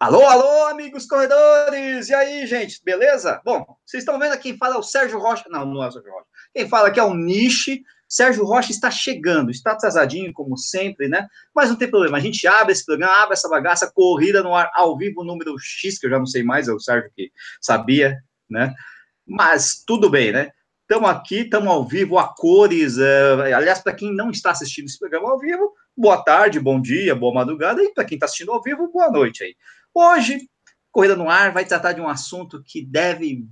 Alô, alô, amigos corredores! E aí, gente, beleza? Bom, vocês estão vendo quem fala é o Sérgio Rocha. Não, não é o Sérgio Rocha. Quem fala aqui é o Niche. Sérgio Rocha está chegando, está atrasadinho, como sempre, né? Mas não tem problema, a gente abre esse programa, abre essa bagaça, corrida no ar, ao vivo, número X, que eu já não sei mais, é o Sérgio que sabia, né? Mas tudo bem, né? Estamos aqui, estamos ao vivo, a cores. É... aliás, para quem não está assistindo esse programa ao vivo, boa tarde, bom dia, boa madrugada, e para quem está assistindo ao vivo, boa noite aí. Hoje, Corrida no Ar vai tratar de um assunto que deve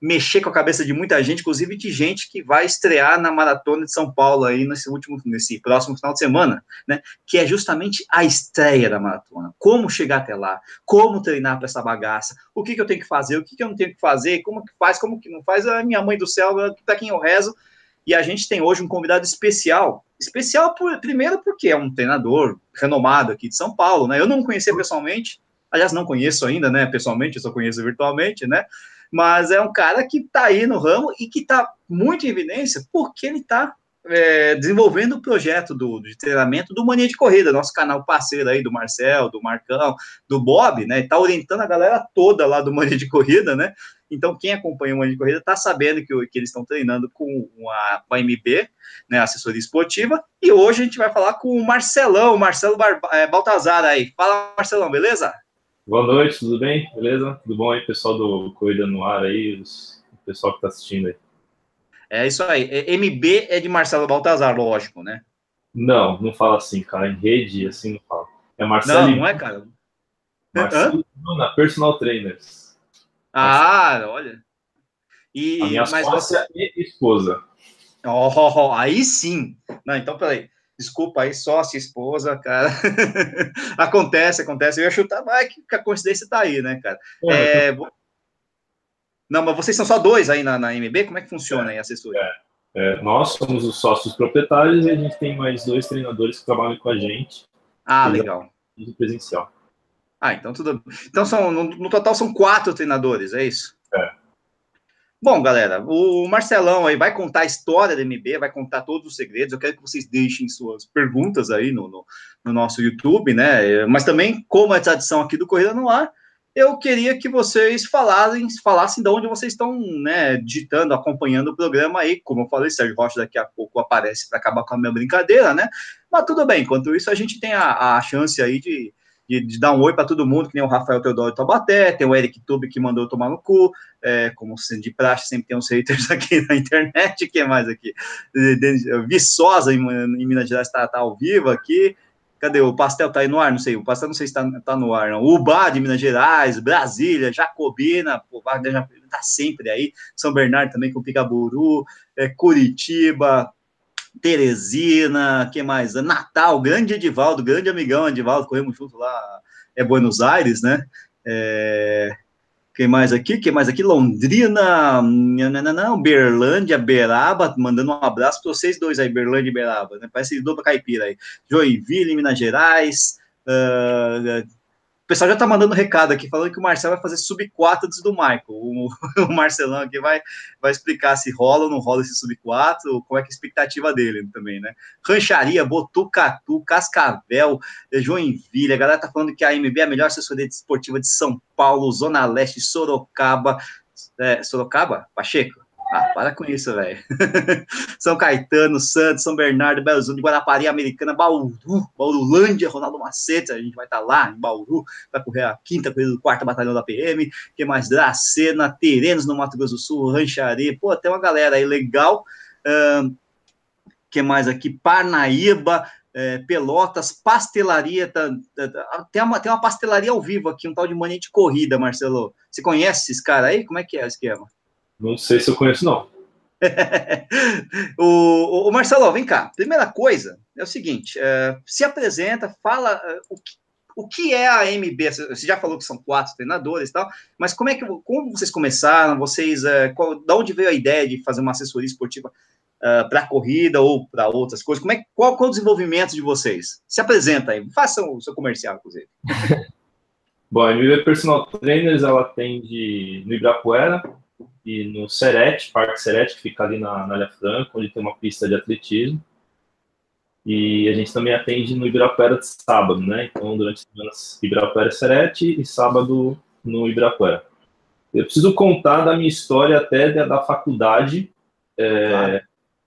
mexer com a cabeça de muita gente, inclusive de gente que vai estrear na Maratona de São Paulo aí nesse último, nesse próximo final de semana, né? Que é justamente a estreia da maratona. Como chegar até lá, como treinar para essa bagaça, o que, que, eu tenho que fazer, o que, que eu não tenho que fazer, como que faz, como que não faz, a minha mãe do céu, para quem eu rezo. E a gente tem hoje um convidado especial. Especial, por, primeiro, porque é um treinador renomado aqui de São Paulo, né? Eu não conhecia pessoalmente, aliás, não conheço ainda, né, pessoalmente, só conheço virtualmente, né, mas é um cara que está aí no ramo e que está muito em evidência porque ele está é, desenvolvendo o projeto do, de treinamento do Mania de Corrida, nosso canal parceiro aí do Marcel, do Marcão, do Bob, né? Está orientando a galera toda lá do Mania de Corrida, né? Então, quem acompanha o Mania de Corrida está sabendo que, que eles estão treinando com a, com a MB, né? Assessoria esportiva. E hoje a gente vai falar com o Marcelão, Marcelo Bar, é, Baltazar aí. Fala, Marcelão, beleza? Boa noite, tudo bem? Beleza? Tudo bom aí, pessoal do Corrida no Ar aí, os, o pessoal que está assistindo aí. É isso aí. É, MB é de Marcelo Baltazar, lógico, né? Não, não fala assim, cara. Em rede, assim, não fala. É Marcelo. Não, não é, cara. Marcelo na Personal Trainers. Ah, Marcelo. olha. E, A minha mas você... e esposa. Oh, oh, oh, aí sim. Não, então, peraí. Desculpa aí, sócia, esposa, cara. acontece, acontece. Eu ia chutar, mas que a coincidência tá aí, né, cara? É, então... Não, mas vocês são só dois aí na, na MB? Como é que funciona é, aí a assessoria? É, é, nós somos os sócios proprietários e a gente tem mais dois treinadores que trabalham com a gente. Ah, legal. Presencial. Ah, então tudo. Então são, no, no total são quatro treinadores, é isso? É. Bom, galera, o Marcelão aí vai contar a história da MB, vai contar todos os segredos. Eu quero que vocês deixem suas perguntas aí no, no, no nosso YouTube, né? Mas também, como é tradição aqui do Corrida no Ar, eu queria que vocês falassem, falassem de onde vocês estão, né, digitando, acompanhando o programa aí. Como eu falei, Sérgio Rocha daqui a pouco aparece para acabar com a minha brincadeira, né? Mas tudo bem, enquanto isso, a gente tem a, a chance aí de de, de dar um oi para todo mundo, que nem o Rafael Teodoro Tabaté, tem o Eric Tube que mandou tomar no cu, é, como de praxe, sempre tem uns haters aqui na internet, que mais aqui? Viçosa, em, em Minas Gerais, está tá ao vivo aqui, Cadê? O Pastel tá aí no ar? Não sei. O Pastel não sei se tá, tá no ar, não. Ubá de Minas Gerais, Brasília, Jacobina, pô, Wagner tá sempre aí. São Bernardo também com Picaburu, é, Curitiba, Teresina, que mais? Natal, grande Edivaldo, grande amigão Edivaldo, corremos junto lá, é Buenos Aires, né? É, quem mais aqui? Quem mais aqui? Londrina, não, Berlândia, Beraba, mandando um abraço para vocês dois aí, Berlândia e Beraba, né? Parece dupla caipira aí. Joinville, Minas Gerais, uh, pessoal já tá mandando recado aqui, falando que o Marcelo vai fazer sub-4 antes do Michael. O, o, Marcelão aqui vai, vai explicar se rola ou não rola esse sub-4, como é é a expectativa dele também, né? Rancharia, Botucatu, Cascavel, Joinville, a galera tá falando que a AMB é a melhor assessoria esportiva de São Paulo, Zona Leste, Sorocaba, é, Sorocaba? Pacheco? Ah, para com isso, velho. São Caetano, Santos, São Bernardo, Belo Horizonte, Guarapari, Americana, Bauru, Baurulândia, Ronaldo Macete, a gente vai estar tá lá em Bauru, vai correr a quinta corrida do quarto batalhão da PM, que mais? Dracena, Terenos no Mato Grosso do Sul, Rancharia, pô, tem uma galera aí legal. Uh, que mais aqui? Parnaíba, é, Pelotas, pastelaria, tá, tá, tá, tem, uma, tem uma pastelaria ao vivo aqui, um tal de mania de corrida, Marcelo. Você conhece esses caras aí? Como é que é o esquema? Não sei se eu conheço, não. o, o, Marcelo, vem cá. Primeira coisa é o seguinte: é, se apresenta, fala é, o, que, o que é a MB. Você já falou que são quatro treinadores e tal, mas como é que como vocês começaram? Vocês, é, qual, da onde veio a ideia de fazer uma assessoria esportiva uh, para corrida ou para outras coisas? Como é, qual, qual é o desenvolvimento de vocês? Se apresenta aí, faça o seu comercial, inclusive. Bom, a MB Personal Trainers ela tem de no Ibirapuera, e no Serete, Parque Serete, que fica ali na, na Alha Franca, onde tem uma pista de atletismo. E a gente também atende no Ibirapuera de sábado, né? Então, durante as semanas, Ibirapuera Serete e sábado no Ibirapuera. Eu preciso contar da minha história até da, faculdade, é, claro.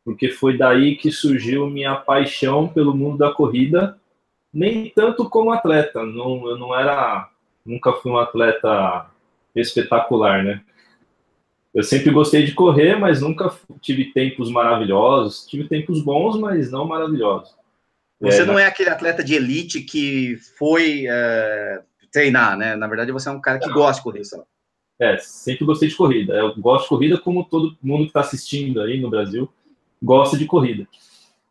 porque foi daí que surgiu minha paixão pelo mundo da corrida, nem tanto como atleta, não, eu não era, nunca fui um atleta espetacular, né? Eu sempre gostei de correr, mas nunca tive tempos maravilhosos. Tive tempos bons, mas não maravilhosos. Você é, não é aquele atleta de elite que foi é, treinar, né? Na verdade, você é um cara que gosta de correr, sabe? É, sempre gostei de corrida. Eu gosto de corrida como todo mundo que está assistindo aí no Brasil gosta de corrida.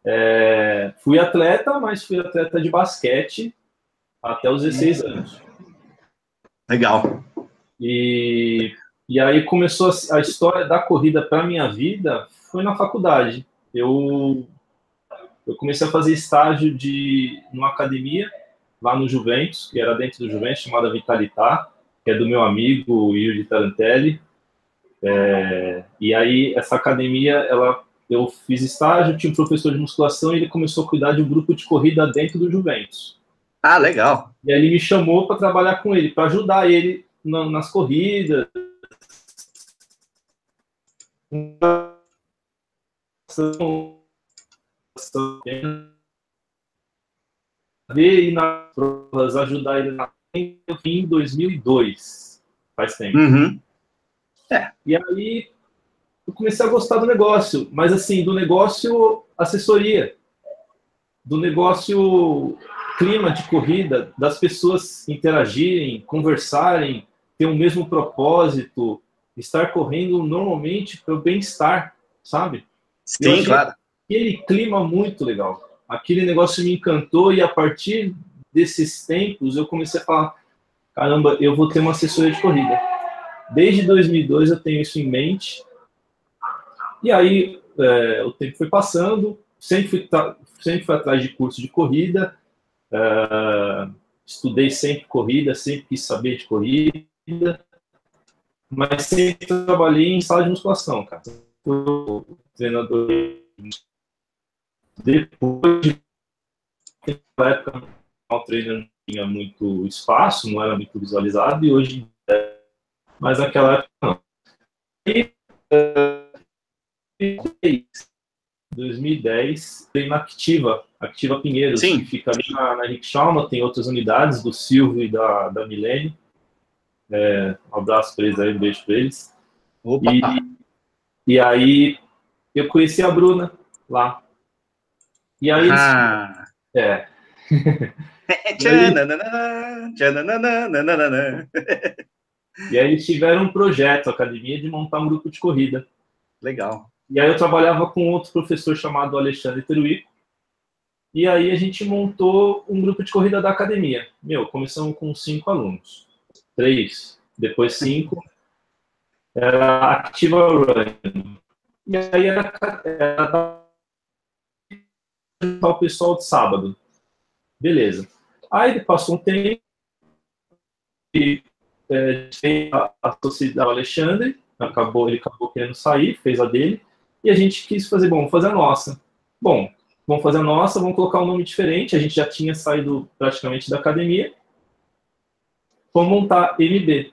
É, fui atleta, mas fui atleta de basquete até os 16 anos. Legal. E e aí começou a, história da corrida para minha vida foi na faculdade. Eu eu comecei a fazer estágio de numa academia lá no Juventus, que era dentro do Juventus, chamada Vitalitar, que é do meu amigo Yuri Tarantelli. É, e aí essa academia, ela eu fiz estágio, tinha um professor de musculação e ele começou a cuidar de um grupo de corrida dentro do Juventus. Ah, legal. E aí ele me chamou para trabalhar com ele, para ajudar ele na, nas corridas, ver e nas provas, ajudar ele na em 2002, faz tempo. Uhum. É. E aí eu comecei a gostar do negócio, mas assim, do negócio assessoria, do negócio clima de corrida, das pessoas interagirem, conversarem, ter o mesmo propósito, estar correndo normalmente para o bem-estar, sabe? Sim, claro. Aquele clima muito legal. Aquele negócio me encantou e a partir desses tempos eu comecei a falar: caramba, eu vou ter uma assessoria de corrida. Desde 2002 eu tenho isso em mente. E aí é, o tempo foi passando, sempre fui, sempre fui atrás de curso de corrida, é, estudei sempre corrida, sempre quis saber de corrida mas sempre trabalhei em sala de musculação, cara. Fui treinador depois de na época o treino não tinha muito espaço, não era muito visualizado e hoje é, mas naquela época não. E, uh, 2010 treino Activa, Activa Pinheiros, Sim. que fica ali na, na Rick Chalma, tem outras unidades do Silvio e da, da Milene. É, um abraço para eles aí, um beijo para eles. Opa. E, e aí eu conheci a Bruna lá. E aí. Ah. É. e aí eles tiveram um projeto, a academia, de montar um grupo de corrida. Legal. E aí eu trabalhava com outro professor chamado Alexandre Teruico. E aí a gente montou um grupo de corrida da academia. Meu, começamos com cinco alunos três, depois cinco, era Activa Running. E aí era, era o pessoal de sábado. Beleza. Aí passou um tempo e é, a, a sociedade Alexandre, acabou, ele acabou querendo sair, fez a dele, e a gente quis fazer, bom, vamos fazer a nossa. Bom, vamos fazer a nossa, vamos colocar um nome diferente, a gente já tinha saído praticamente da academia, Vamos montar MB.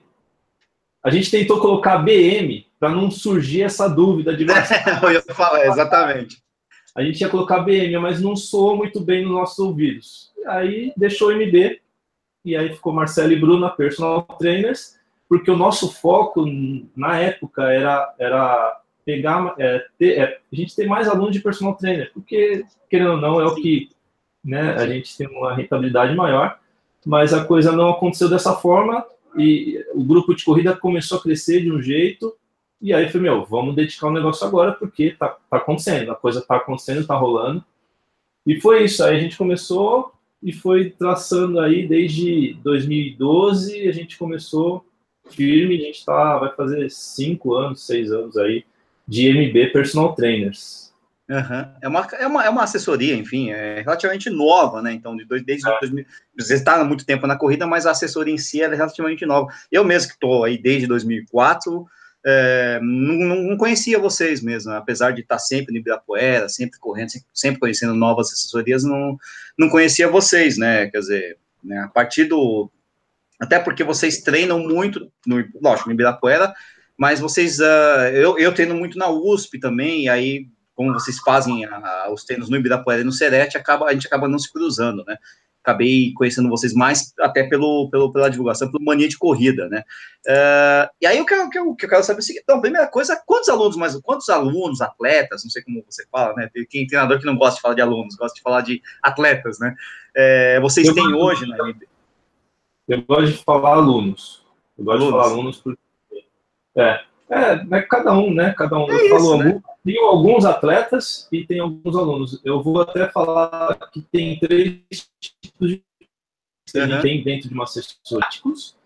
A gente tentou colocar BM para não surgir essa dúvida de. Eu ia falar, exatamente. A gente ia colocar BM, mas não soou muito bem nos nossos ouvidos. Aí deixou MB, e aí ficou Marcelo e Bruna, personal trainers, porque o nosso foco na época era, era pegar, é, ter, é, a gente ter mais alunos de personal trainer, porque, querendo ou não, é o que né, a gente tem uma rentabilidade maior mas a coisa não aconteceu dessa forma e o grupo de corrida começou a crescer de um jeito e aí foi, meu, vamos dedicar o um negócio agora porque tá, tá acontecendo, a coisa tá acontecendo, tá rolando. E foi isso, aí a gente começou e foi traçando aí desde 2012, a gente começou firme, a gente tá, vai fazer cinco anos, seis anos aí de MB Personal Trainers. Uhum. É, uma, é, uma, é uma assessoria, enfim, é relativamente nova, né? Então, de dois, desde é. 2000, você está há muito tempo na corrida, mas a assessoria em si é relativamente nova. Eu mesmo que estou aí desde 2004, é, não, não, conhecia vocês mesmo, apesar de estar sempre no Ibirapuera, sempre correndo, sempre conhecendo novas assessorias, não, não conhecia vocês, né? Quer dizer, né, a partir do. Até porque vocês treinam muito, no, lógico, no Ibirapuera, mas vocês. Uh, eu, eu treino muito na USP também, e aí, como vocês fazem a, os treinos no Ibirapuera e no Serete, acaba, a gente acaba não se cruzando, né? acabei conhecendo vocês mais até pelo, pelo, pela divulgação, pelo mania de corrida, né? Uh, e aí o que, eu, que, eu, que eu quero saber é o seguinte, então, primeira coisa, quantos alunos, mais quantos alunos, atletas, não sei como você fala, né? Tem, tem treinador que não gosta de falar de alunos, gosta de falar de atletas, né? É, vocês eu têm hoje, né? Eu gosto de falar alunos. Eu gosto alunos. de falar alunos porque. É, é, é cada um, né? Cada um. É eu falo né? Tenho alguns atletas e tem alguns alunos. Eu vou até falar que tem três tipos de. Uhum. Tem dentro de uma assessores,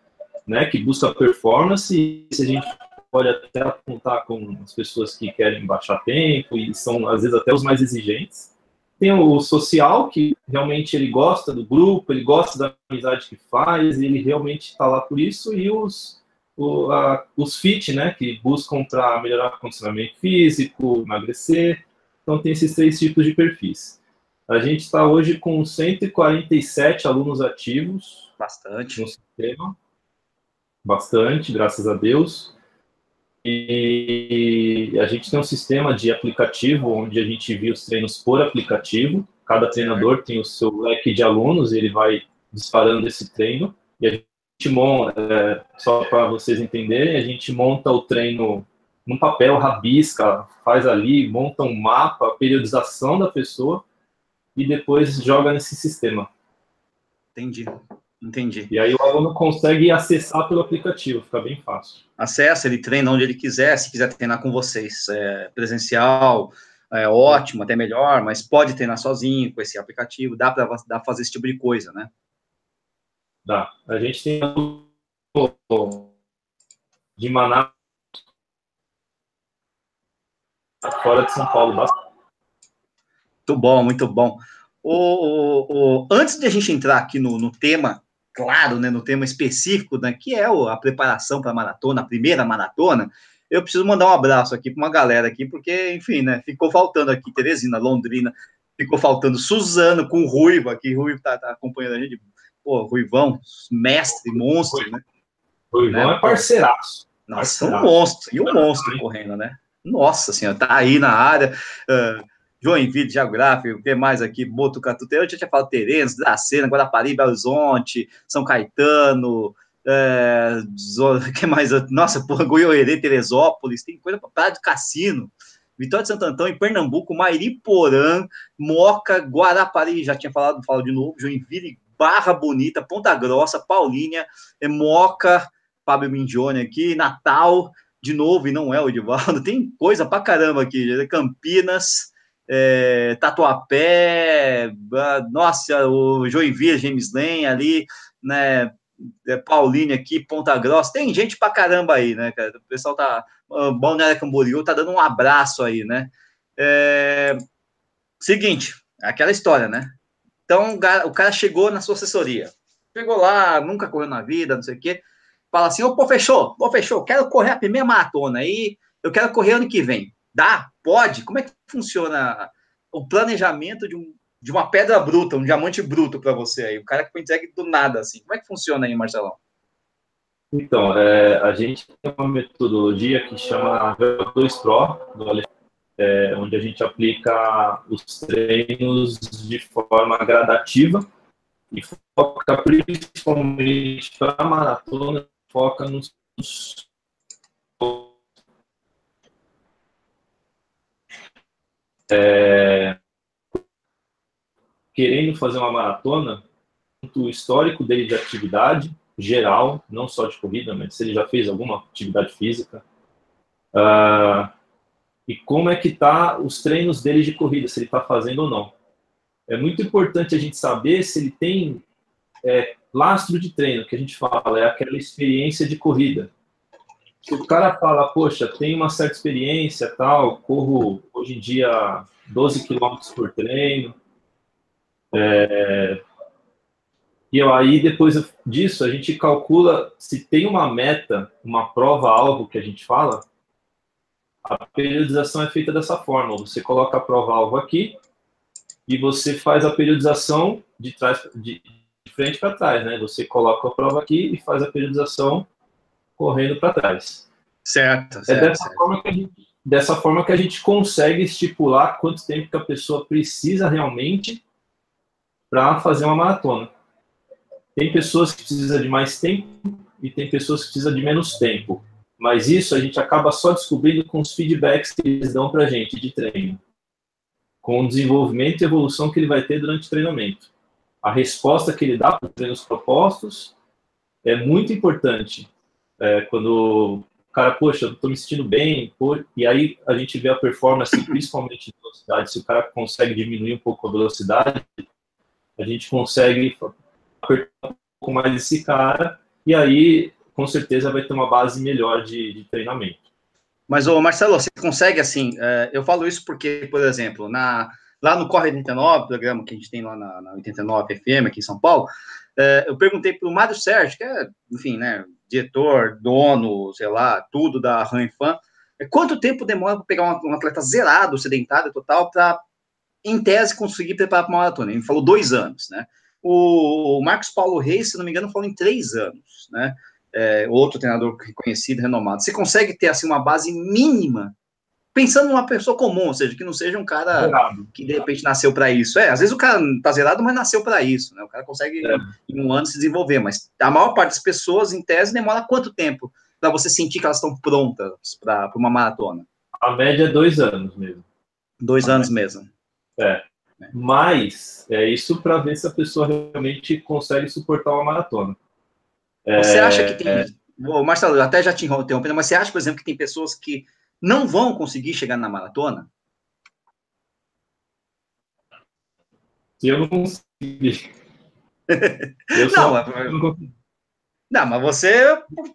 né? Que busca performance. E se a gente pode até apontar com as pessoas que querem baixar tempo e são, às vezes, até os mais exigentes. Tem o social, que realmente ele gosta do grupo, ele gosta da amizade que faz, ele realmente está lá por isso. E os o, a, os FIT, né, que buscam para melhorar o condicionamento físico, emagrecer. Então, tem esses três tipos de perfis. A gente está hoje com 147 alunos ativos. Bastante. No sistema. Bastante, graças a Deus. E a gente tem um sistema de aplicativo onde a gente via os treinos por aplicativo. Cada treinador tem o seu leque de alunos e ele vai disparando esse treino. E a gente monta, é, só para vocês entenderem, a gente monta o treino num papel, rabisca, faz ali, monta um mapa, a periodização da pessoa e depois joga nesse sistema. Entendi, entendi. E aí o aluno consegue acessar pelo aplicativo, fica bem fácil. Acessa, ele treina onde ele quiser, se quiser treinar com vocês, é, presencial, é ótimo, até melhor, mas pode treinar sozinho com esse aplicativo, dá para fazer esse tipo de coisa, né? Dá. A gente tem de Manaus fora de São Paulo. Muito bom, muito bom. O, o, o, antes de a gente entrar aqui no, no tema, claro, né, no tema específico, né, que é a preparação para a maratona, a primeira maratona, eu preciso mandar um abraço aqui para uma galera aqui, porque, enfim, né, ficou faltando aqui Teresina, Londrina, ficou faltando Suzano com Ruivo aqui, Ruivo está tá acompanhando a gente, pô, Ruivão, mestre, monstro, né? Ruivão né? é parceiraço. Nossa, parceiraço. um monstro. E um monstro correndo, né? Nossa senhora, tá aí na área. Uh, Joinville, Geográfico, o que mais aqui? Botucatu, eu já tinha falado Tereza, Dracena, Guarapari, Belo Horizonte, São Caetano, é, que mais? Nossa, porra, Goiôerê, Teresópolis, tem coisa para Praia do Cassino, Vitória de Santo Antão, em Pernambuco, Mairiporã, Moca, Guarapari, já tinha falado, falo de novo, Joinville, Barra Bonita, Ponta Grossa, Paulínia, é Moca, Fábio Mindione aqui, Natal, de novo, e não é o Edivaldo, tem coisa pra caramba aqui, Campinas, é, Tatuapé, nossa, o Joinville, James Lane ali, né, é, Paulínia aqui, Ponta Grossa, tem gente pra caramba aí, né, cara? O pessoal tá, Balneário Camboriú tá dando um abraço aí, né? É, seguinte, aquela história, né? Então, o cara chegou na sua assessoria, chegou lá, nunca correu na vida, não sei o quê, fala assim, ô, pô, fechou, pô, fechou, quero correr a primeira maratona aí, eu quero correr ano que vem. Dá? Pode? Como é que funciona o planejamento de, um, de uma pedra bruta, um diamante bruto para você aí? O cara que consegue do nada, assim. Como é que funciona aí, Marcelão? Então, é, a gente tem uma metodologia que chama V2 Pro, do Alexandre é, onde a gente aplica os treinos de forma gradativa e foca principalmente para maratona, foca nos é, querendo fazer uma maratona, o histórico dele de atividade geral, não só de corrida, mas se ele já fez alguma atividade física, uh, e como é que tá os treinos dele de corrida, se ele está fazendo ou não. É muito importante a gente saber se ele tem é, lastro de treino, que a gente fala, é aquela experiência de corrida. Se o cara fala, poxa, tem uma certa experiência, tal, corro hoje em dia 12 quilômetros por treino, é, E aí, depois disso, a gente calcula se tem uma meta, uma prova-alvo que a gente fala, a periodização é feita dessa forma. Você coloca a prova-alvo aqui e você faz a periodização de, trás, de, de frente para trás, né? Você coloca a prova aqui e faz a periodização correndo para trás. Certo, certo. É dessa, certo. Forma que a gente, dessa forma que a gente consegue estipular quanto tempo que a pessoa precisa realmente para fazer uma maratona. Tem pessoas que precisam de mais tempo e tem pessoas que precisam de menos tempo. Mas isso a gente acaba só descobrindo com os feedbacks que eles dão para a gente de treino. Com o desenvolvimento e evolução que ele vai ter durante o treinamento. A resposta que ele dá para os treinos propostos é muito importante. É, quando o cara, poxa, estou me sentindo bem, e aí a gente vê a performance, principalmente de velocidade, se o cara consegue diminuir um pouco a velocidade, a gente consegue apertar um pouco mais esse cara e aí com certeza vai ter uma base melhor de, de treinamento. Mas, ô Marcelo, você consegue, assim, é, eu falo isso porque, por exemplo, na, lá no Corre 89, programa que a gente tem lá na, na 89 FM, aqui em São Paulo, é, eu perguntei para o Mário Sérgio, que é, enfim, né, diretor, dono, sei lá, tudo da Ranfan, é, quanto tempo demora para pegar um, um, atleta zerado, sedentário total, para em tese, conseguir preparar para uma maratona. Ele falou dois anos, né? O Marcos Paulo Reis, se não me engano, falou em três anos, né? É, outro treinador reconhecido, renomado. Você consegue ter, assim, uma base mínima, pensando numa pessoa comum, ou seja, que não seja um cara zerado. que, de repente, nasceu para isso. É, às vezes o cara tá zerado, mas nasceu para isso, né? O cara consegue, é. em um ano, se desenvolver, mas a maior parte das pessoas, em tese, demora quanto tempo para você sentir que elas estão prontas para uma maratona? A média é dois anos mesmo. Dois anos mesmo. É. Mas é isso para ver se a pessoa realmente consegue suportar uma maratona. Você é, acha que tem. É... Marcelo, eu até já te interrompendo, mas você acha, por exemplo, que tem pessoas que não vão conseguir chegar na maratona? Eu não conseguir. eu não, consegui. Não, mas você,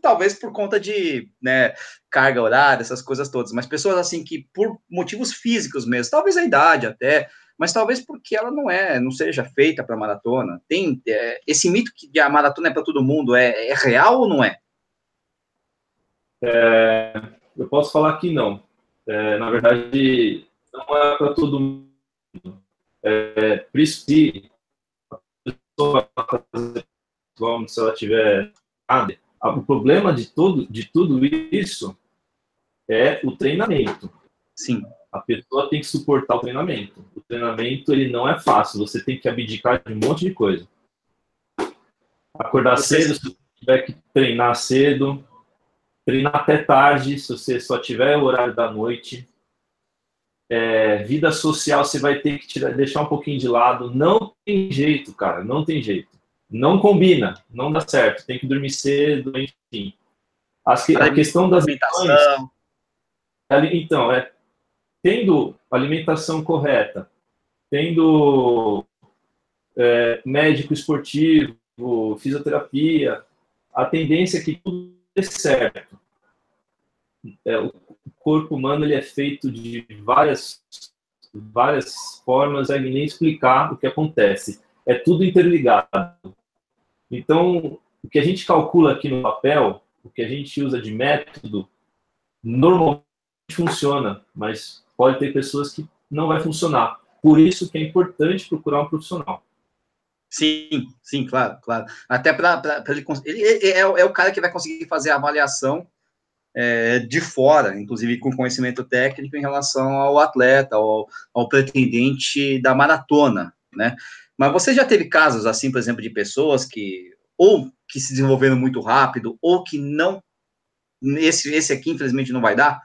talvez por conta de né, carga horária, essas coisas todas, mas pessoas assim que, por motivos físicos mesmo, talvez a idade até, mas talvez porque ela não é, não seja feita para maratona. Tem é, esse mito que a maratona é para todo mundo, é, é, real ou não é? é? Eu posso falar que não. É, na verdade, não é para todo mundo. É, por isso, se a pessoa fazer, se ela tiver o problema de tudo, de tudo isso é o treinamento. Sim. A pessoa tem que suportar o treinamento. O treinamento ele não é fácil. Você tem que abdicar de um monte de coisa. Acordar cedo, se tiver que treinar cedo, treinar até tarde, se você só tiver o horário da noite. É, vida social você vai ter que tirar, deixar um pouquinho de lado. Não tem jeito, cara, não tem jeito não combina, não dá certo, tem que dormir cedo, enfim. As, a questão das alimentação. Então, é, tendo alimentação correta, tendo é, médico esportivo, fisioterapia, a tendência é que tudo dê certo. É, o corpo humano ele é feito de várias, várias formas, é nem explicar o que acontece. É tudo interligado. Então, o que a gente calcula aqui no papel, o que a gente usa de método, normalmente funciona, mas pode ter pessoas que não vai funcionar. Por isso que é importante procurar um profissional. Sim, sim, claro, claro. Até para ele, ele é, é, o cara que vai conseguir fazer a avaliação é, de fora, inclusive com conhecimento técnico em relação ao atleta, ao, ao pretendente da maratona, né? Mas você já teve casos assim, por exemplo, de pessoas que ou que se desenvolveram muito rápido, ou que não. Esse, esse aqui, infelizmente, não vai dar?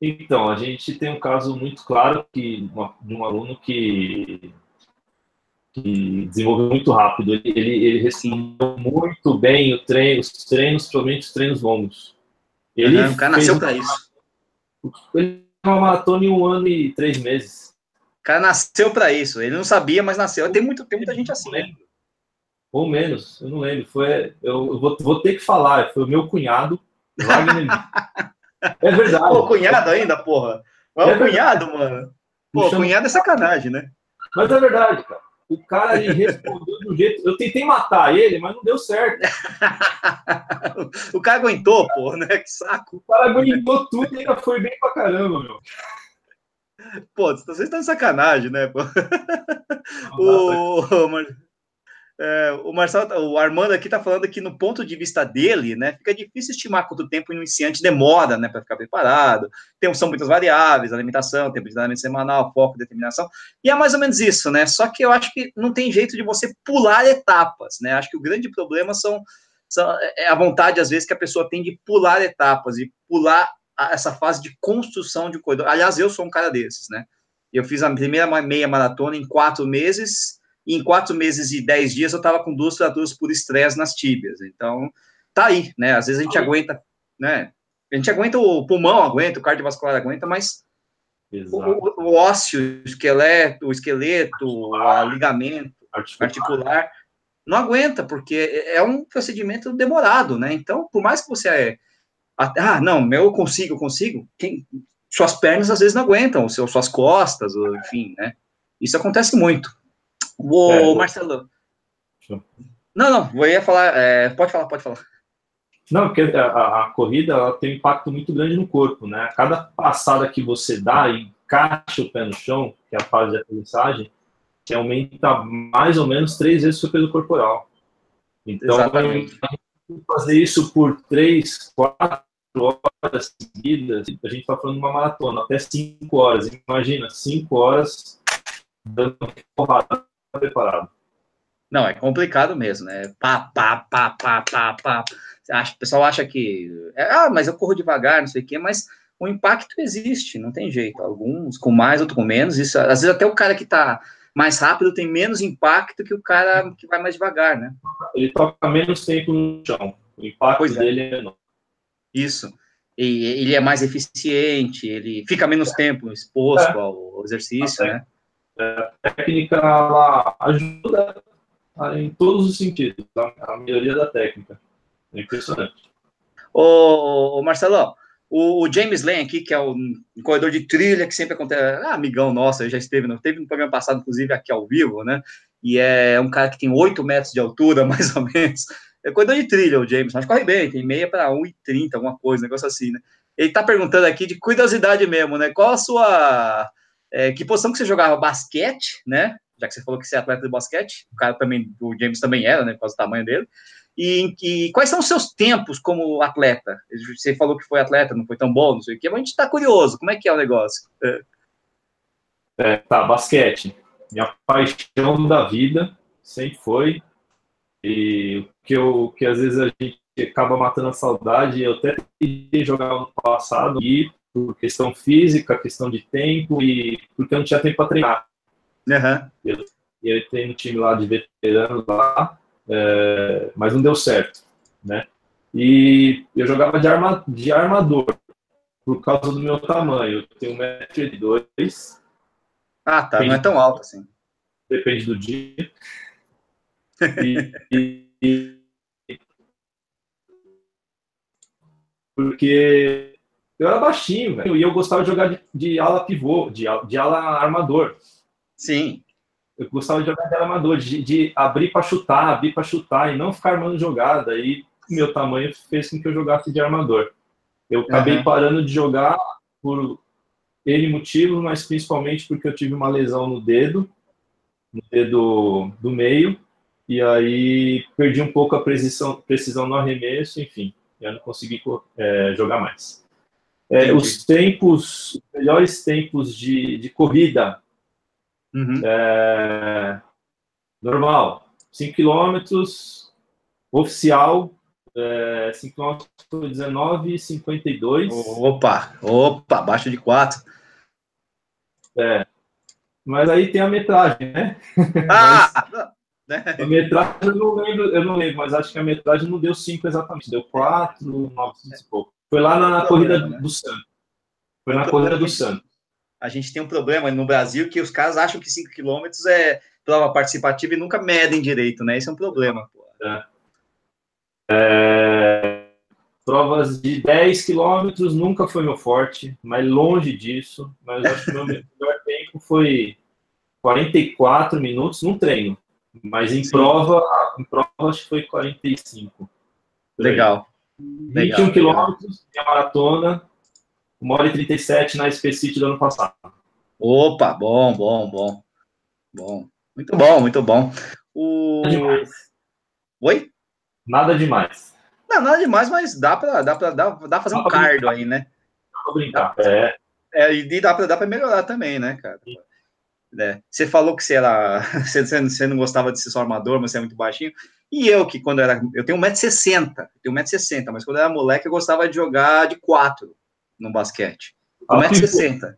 Então, a gente tem um caso muito claro que, de um aluno que, que desenvolveu muito rápido. Ele, ele, ele respondeu muito bem o treino, os treinos, principalmente os treinos longos. Ele o cara nasceu para isso. Ele uma maratona em um ano e três meses cara nasceu para isso. Ele não sabia, mas nasceu. Tem, muito, tem muita gente assim, né? Ou menos, eu não lembro. Foi, eu vou, vou ter que falar. Foi o meu cunhado, Wagner. é verdade. Pô, cunhado ainda, porra. É, é o cunhado, mano. Pô, chama... cunhado é sacanagem, né? Mas é verdade, cara. O cara ele respondeu do jeito. Eu tentei matar ele, mas não deu certo. o cara aguentou, pô, né? Que saco. O cara aguentou tudo e ainda foi bem pra caramba, meu. Pô, vocês estão de sacanagem, né? Pô? o, é, o Marcelo, o Armando aqui está falando que no ponto de vista dele, né, fica difícil estimar quanto tempo o iniciante demora, né, para ficar preparado. Tem, são muitas variáveis, alimentação, tempo de treinamento semanal, foco, determinação, e é mais ou menos isso, né? Só que eu acho que não tem jeito de você pular etapas, né? Acho que o grande problema são, são é a vontade às vezes que a pessoa tem de pular etapas e pular essa fase de construção de corredor. Aliás, eu sou um cara desses, né? Eu fiz a primeira meia maratona em quatro meses e em quatro meses e dez dias eu estava com duas fraturas por estresse nas tíbias. Então, tá aí, né? Às vezes a gente aguenta, né? A gente aguenta o pulmão, aguenta, o cardiovascular aguenta, mas o, o, ósseo, o esqueleto, o esqueleto, o ligamento articular. articular. não aguenta, porque é um procedimento demorado, né? Então, por mais que você é. Ah, não, eu consigo, eu consigo. Quem, suas pernas às vezes não aguentam, suas costas, enfim, né? Isso acontece muito. O é, Marcelo. Não, não, eu ia falar. É, pode falar, pode falar. Não, porque a, a corrida tem um impacto muito grande no corpo, né? Cada passada que você dá e encaixa o pé no chão, que é a fase de aterrissagem, que aumenta mais ou menos três vezes o seu peso corporal. Então, Exatamente. fazer isso por três, quatro horas seguidas, a gente está falando de uma maratona, até cinco horas. Imagina, cinco horas dando porrada preparado. Não, é complicado mesmo, né? Pá, pá, pá, pá, pá, pá. O pessoal acha que, é, ah, mas eu corro devagar, não sei o quê, mas o impacto existe, não tem jeito. Alguns com mais, outros com menos. Isso, às vezes até o cara que está mais rápido tem menos impacto que o cara que vai mais devagar, né? Ele toca menos tempo no chão. O impacto pois é. dele é menor. Isso. E ele é mais eficiente, ele fica menos tempo exposto é. ao exercício, né? A técnica ela ajuda em todos os sentidos, a melhoria da técnica. É impressionante. Ô, ô Marcelo, o, o, James Lane aqui, que é o um corredor de trilha que sempre acontece, ah, amigão nosso, já esteve, não teve no programa passado, inclusive aqui ao vivo, né? E é um cara que tem 8 metros de altura, mais ou menos. É corredor de trilha, o James, mas corre bem, tem meia para 1,30, alguma coisa, um negócio assim, né? Ele tá perguntando aqui de curiosidade mesmo, né? Qual a sua é, que posição que você jogava? Basquete, né? Já que você falou que você é atleta de basquete, o cara também, o James também era, né? Por causa do tamanho dele. E, e, quais são os seus tempos como atleta? Você falou que foi atleta, não foi tão bom, não sei o quê, mas a gente está curioso, como é que é o negócio? É. É, tá, basquete. Minha paixão da vida sempre foi. E o que, eu, que às vezes a gente acaba matando a saudade, eu até tentei jogar no passado e por questão física, questão de tempo e porque eu não tinha tempo para treinar. Uhum. Eu, eu entrei no time lá de veteranos lá, é, mas não deu certo, né? E eu jogava de, arma, de armador por causa do meu tamanho. Eu tenho 1,82m. Ah, tá. Depende, não é tão alto assim. Depende do dia. e, e, porque eu era baixinho, velho. E eu gostava de jogar de, de ala pivô, de, de ala armador. Sim. Eu gostava de jogar de ala armador, de, de abrir para chutar, abrir para chutar e não ficar armando jogada. E meu tamanho fez com que eu jogasse de armador. Eu acabei uhum. parando de jogar por N motivos, mas principalmente porque eu tive uma lesão no dedo, no dedo do meio, e aí perdi um pouco a precisão, precisão no arremesso, enfim, eu não consegui é, jogar mais. É, os tempos, os melhores tempos de, de corrida. Uhum. É, normal, 5 km, oficial, é, 5 km por 19,52. Opa, opa, abaixo de 4. É. Mas aí tem a metragem, né? Ah! mas, a metragem eu não lembro, eu não lembro, mas acho que a metragem não deu 5 exatamente, deu 4, 900 e pouco. Foi lá na corrida né? do Santos. Foi na corrida do Santos. A gente tem um problema no Brasil que os caras acham que 5 km é prova participativa e nunca medem direito, né? Esse é um problema. É. É... Provas de 10 quilômetros nunca foi meu forte, mas longe disso. Mas acho que o meu melhor tempo foi 44 minutos num treino. Mas em Sim. prova, em prova acho que foi 45. Legal. 21 quilômetros, minha maratona, 1 hora e 37 na Spacity do ano passado. Opa, bom, bom, bom. Bom. Muito bom, muito bom. O... Nada demais. Oi? Nada demais. Não, nada demais, mas dá pra, dá pra, dá, dá pra fazer dá um cardio aí, né? Dá pra brincar. É. é. e dá pra, dá pra melhorar também, né, cara? É. Você falou que você era. Você, não gostava de ser só armador, mas você é muito baixinho. E eu, que quando era. Eu tenho 1,60m, tenho 1,60m, mas quando eu era moleque, eu gostava de jogar de 4 no basquete. 1,60m.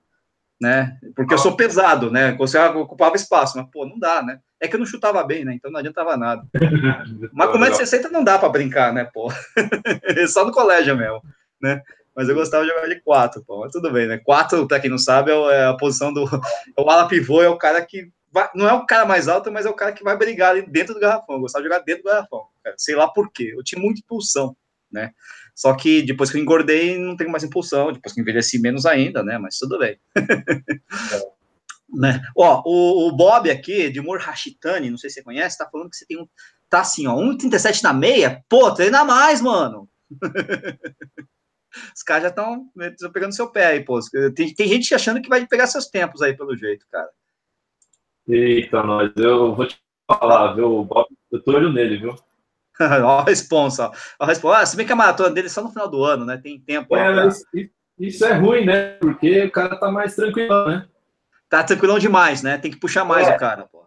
Né? Porque eu sou pesado, né? Você ocupava espaço, mas pô, não dá, né? É que eu não chutava bem, né? Então não adiantava nada. mas com 1,60m não dá para brincar, né, pô? Só no colégio mesmo, né? Mas eu gostava de jogar de 4, pô. Mas tudo bem, né? 4, para quem não sabe, é, é a posição do. O ala pivô é o cara que vai, não é o cara mais alto, mas é o cara que vai brigar ali dentro do garrafão. Eu gostava de jogar dentro do garrafão. Cara. Sei lá por quê. Eu tinha muita impulsão, né? Só que depois que eu engordei, não tenho mais impulsão. Depois que eu envelheci, menos ainda, né? Mas tudo bem. né? Ó, o, o, Bob aqui, de Mor Hashitani, não sei se você conhece, tá falando que você tem um. Tá assim, ó, 1,37 na meia? Pô, treina mais, mano. Os caras já estão pegando seu pé aí, pô. Tem, tem gente achando que vai pegar seus tempos aí, pelo jeito, cara. Eita, nós, eu vou te falar, viu? Bob, eu tô olho nele, viu? ó a responsa, ó a responsa. Ah, se bem que a maratona dele é só no final do ano, né? Tem tempo. É, pra... isso é ruim, né? Porque o cara tá mais tranquilo, né? Tá tranquilão demais, né? Tem que puxar mais é. o cara, pô.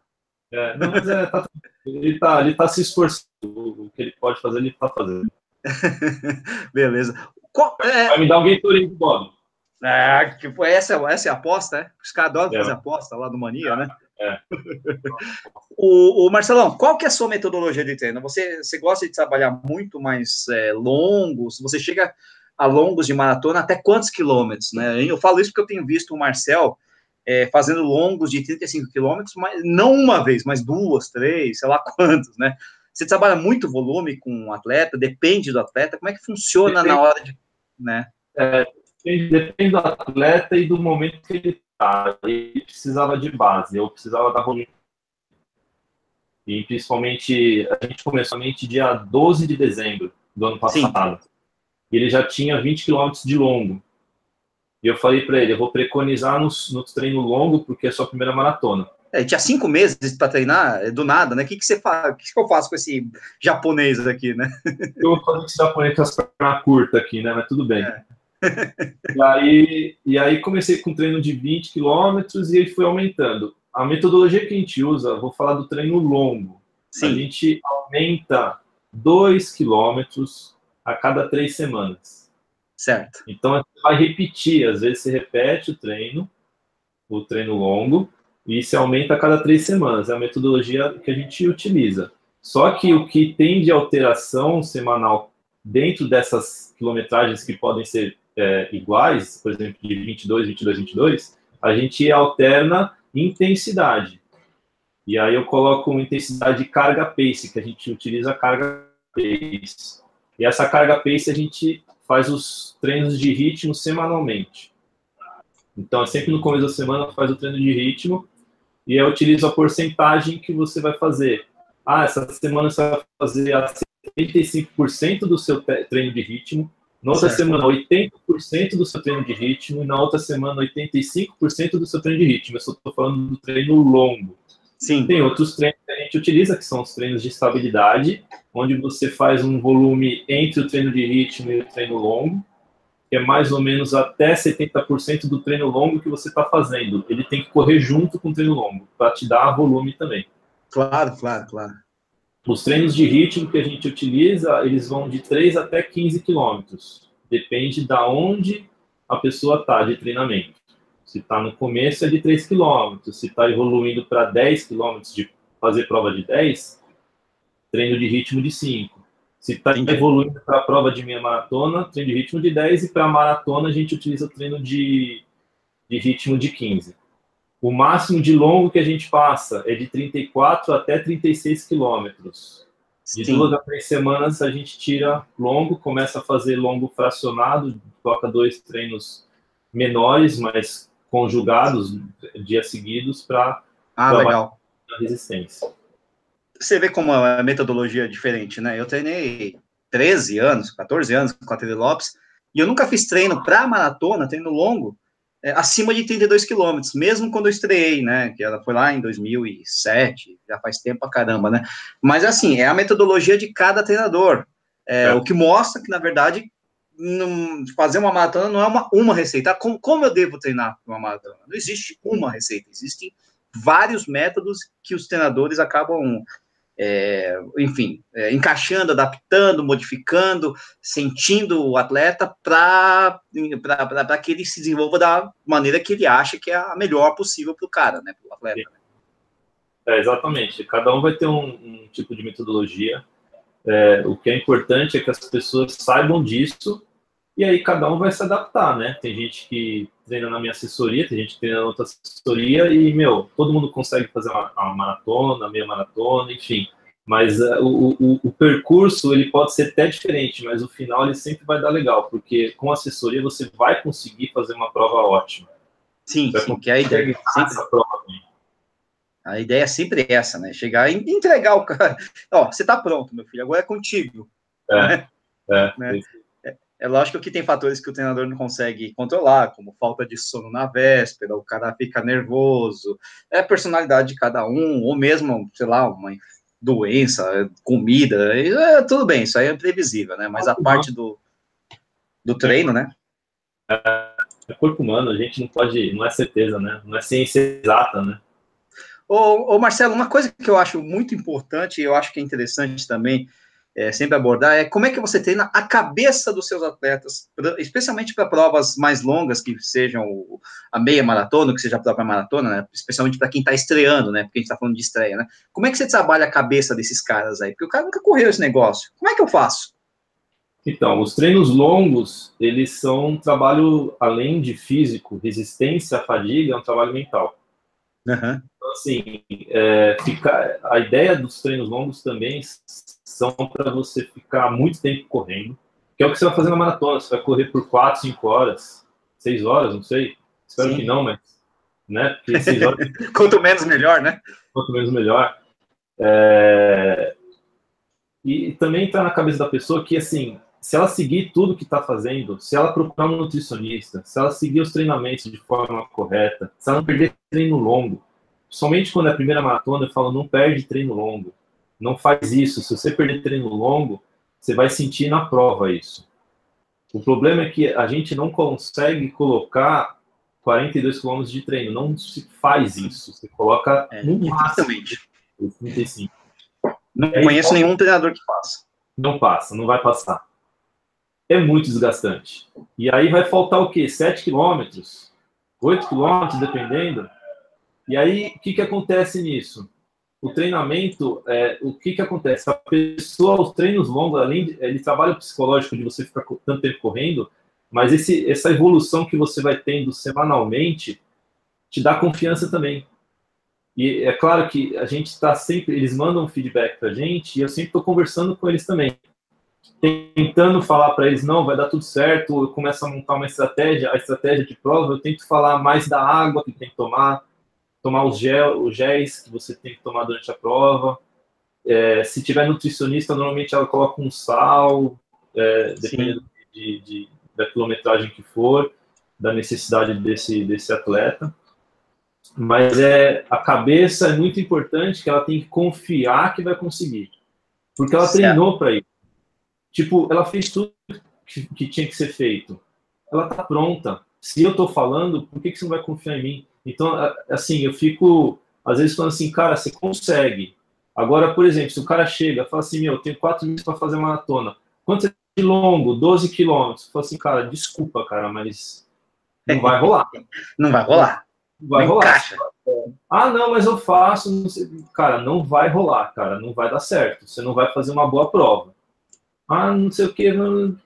É, não, mas é, tá, ele, tá, ele tá se esforçando. O que ele pode fazer, ele tá fazendo. Beleza. Qual, é... Vai me dar um Gatorade, Bob. É, que, essa, essa é a aposta, é? Os caras adoram é. fazer aposta lá do Mania, né? É. o, o, Marcelão, qual que é a sua metodologia de treino? Você, você gosta de trabalhar muito mais é, longos? Você chega a longos de maratona até quantos quilômetros, né? Eu falo isso porque eu tenho visto o Marcel é, fazendo longos de 35 quilômetros, mas não uma vez, mas duas, três, sei lá quantos, né? Você trabalha muito volume com o atleta, depende do atleta, como é que funciona depende, na hora de, né? É, depende do atleta e do momento que ele ele precisava de base, eu precisava da volume. E principalmente, a gente começou somente dia 12 de dezembro do ano passado. Sim. Ele já tinha 20 quilômetros de longo. E eu falei para ele, eu vou preconizar no, no, treino longo, porque é sua primeira maratona. É, tinha cinco meses para treinar, é, do nada, né? O que, que você faz? O que, que eu faço com esse japonês aqui, né? Eu vou fazer esse japonês com as pernas curtas aqui, né? Mas tudo bem. É e, aí, e aí comecei com um treino de 20 quilômetros e ele foi aumentando. A metodologia que a gente usa, vou falar do treino longo. Sim. A gente aumenta 2 quilômetros a cada três semanas. Certo. Então, você vai repetir. Às vezes, você repete o treino, o treino longo, e se aumenta a cada três semanas. É a metodologia que a gente utiliza. Só que o que tem de alteração semanal dentro dessas quilometragens que podem ser é, iguais, por exemplo, de 22, 22, 22, a gente alterna intensidade. E aí eu coloco uma intensidade de carga pace, que a gente utiliza carga pace. E essa carga pace a gente faz os treinos de ritmo semanalmente. Então, é sempre no começo da semana faz o treino de ritmo e eu utilizo a porcentagem que você vai fazer. Ah, essa semana você vai fazer a 75% do seu treino de ritmo, na outra certo. semana, 80% do seu treino de ritmo, e na outra semana, 85% do seu treino de ritmo. Eu só estou falando do treino longo. Sim. Tem outros treinos que a gente utiliza, que são os treinos de estabilidade, onde você faz um volume entre o treino de ritmo e o treino longo, que é mais ou menos até 70% do treino longo que você está fazendo. Ele tem que correr junto com o treino longo, para te dar volume também. Claro, claro, claro. Os treinos de ritmo que a gente utiliza, eles vão de 3 até 15 quilômetros. Depende da onde a pessoa está de treinamento. Se está no começo, é de 3 quilômetros. Se está evoluindo para 10 quilômetros de fazer prova de 10, treino de ritmo de 5. Se está evoluindo para a prova de meia maratona, treino de ritmo de 10. E para a maratona, a gente utiliza o treino de, de ritmo de 15. O máximo de longo que a gente passa é de 34 até 36 quilômetros. De Sim. duas a três semanas a gente tira longo, começa a fazer longo fracionado, coloca dois treinos menores, mas conjugados, dias seguidos, para Ah, legal. Na resistência. Você vê como a metodologia é diferente, né? Eu treinei 13 anos, 14 anos com a Tele Lopes, e eu nunca fiz treino para maratona, treino longo, é, acima de 32 quilômetros, mesmo quando eu estreiei, né? Que ela foi lá em 2007, já faz tempo pra caramba, né? Mas assim, é a metodologia de cada treinador. É, é. O que mostra que, na verdade, não, fazer uma maratona não é uma, uma receita. Como, como eu devo treinar uma maratona? Não existe uma receita, existem vários métodos que os treinadores acabam é, enfim, é, encaixando, adaptando, modificando, sentindo o atleta para que ele se desenvolva da maneira que ele acha que é a melhor possível para o cara, né, para o atleta. É, exatamente. Cada um vai ter um, um tipo de metodologia. É, o que é importante é que as pessoas saibam disso e aí cada um vai se adaptar, né? Tem gente que treina na minha assessoria, tem gente que treina na outra assessoria e, meu, todo mundo consegue fazer uma, uma maratona, meia maratona, enfim. Mas uh, o, o, o, percurso, ele pode ser até diferente, mas o final ele sempre vai dar legal, porque com assessoria você vai conseguir fazer uma prova ótima. Sim, sim que a ideia sempre... A, prova, a ideia é sempre essa, né? Chegar e entregar o cara. Ó, você tá pronto, meu filho, agora é contigo. É, né? é, né? É lógico que tem fatores que o treinador não consegue controlar, como falta de sono na véspera, o cara fica nervoso, é a personalidade de cada um, ou mesmo, sei lá, uma doença, comida, é, tudo bem, isso aí é previsível, né? Mas a parte do, do treino, né? É corpo humano, a gente não pode, não é certeza, né? Não é ciência exata, né? Ô, ô Marcelo, uma coisa que eu acho muito importante, e eu acho que é interessante também, é, sempre abordar é como é que você treina a cabeça dos seus atletas, especialmente para provas mais longas, que sejam a meia maratona, que seja a própria maratona, né? especialmente para quem está estreando, né? porque a gente está falando de estreia. Né? Como é que você trabalha a cabeça desses caras aí? Porque o cara nunca correu esse negócio. Como é que eu faço? Então, os treinos longos, eles são um trabalho, além de físico, resistência à fadiga, é um trabalho mental. Uhum. Então, assim, é, ficar, a ideia dos treinos longos também para você ficar muito tempo correndo, que é o que você vai fazer na maratona. Você vai correr por 4, 5 horas, 6 horas, não sei. Espero Sim. que não, mas. Né? Horas... Quanto menos, melhor, né? Quanto menos, melhor. É... E também está na cabeça da pessoa que, assim, se ela seguir tudo que está fazendo, se ela procurar um nutricionista, se ela seguir os treinamentos de forma correta, se ela não perder treino longo, somente quando é a primeira maratona eu falo, não perde treino longo não faz isso. Se você perder treino longo, você vai sentir na prova isso. O problema é que a gente não consegue colocar 42 km de treino. Não se faz isso. Você coloca é, no máximo 35. Não conheço nenhum treinador que faça. Não passa, não vai passar. É muito desgastante. E aí vai faltar o quê? 7 km, 8 km, dependendo. E aí, o que, que acontece nisso? O treinamento, é, o que, que acontece? A pessoa, os treinos longos, além de, ele trabalha o psicológico de você ficar tanto tempo correndo, mas esse, essa evolução que você vai tendo semanalmente te dá confiança também. E é claro que a gente está sempre, eles mandam feedback para a gente e eu sempre estou conversando com eles também, tentando falar para eles não, vai dar tudo certo. Eu começo a montar uma estratégia, a estratégia de prova. Eu tento falar mais da água que tem que tomar, tomar os, gel, os géis que você tem que tomar durante a prova. É, se tiver nutricionista, normalmente ela coloca um sal, é, dependendo de, de, da quilometragem que for, da necessidade desse, desse atleta. Mas é a cabeça é muito importante que ela tem que confiar que vai conseguir. Porque ela certo. treinou para isso. Tipo, ela fez tudo que, que, tinha que ser feito. Ela tá pronta. Se eu tô falando, por que, que você não vai confiar em mim? Então, assim, eu fico, às vezes, falando assim, cara, você consegue. Agora, por exemplo, se o cara chega e fala assim, meu, eu tenho quatro meses para fazer maratona. Quanto é de longo? 12 quilômetros. Fala assim, cara, desculpa, cara, mas não vai rolar. não vai rolar. Não vai rolar. Encaixa. Ah, não, mas eu faço. Não cara, não vai rolar, cara. Não vai dar certo. Você não vai fazer uma boa prova. Ah, não sei o que.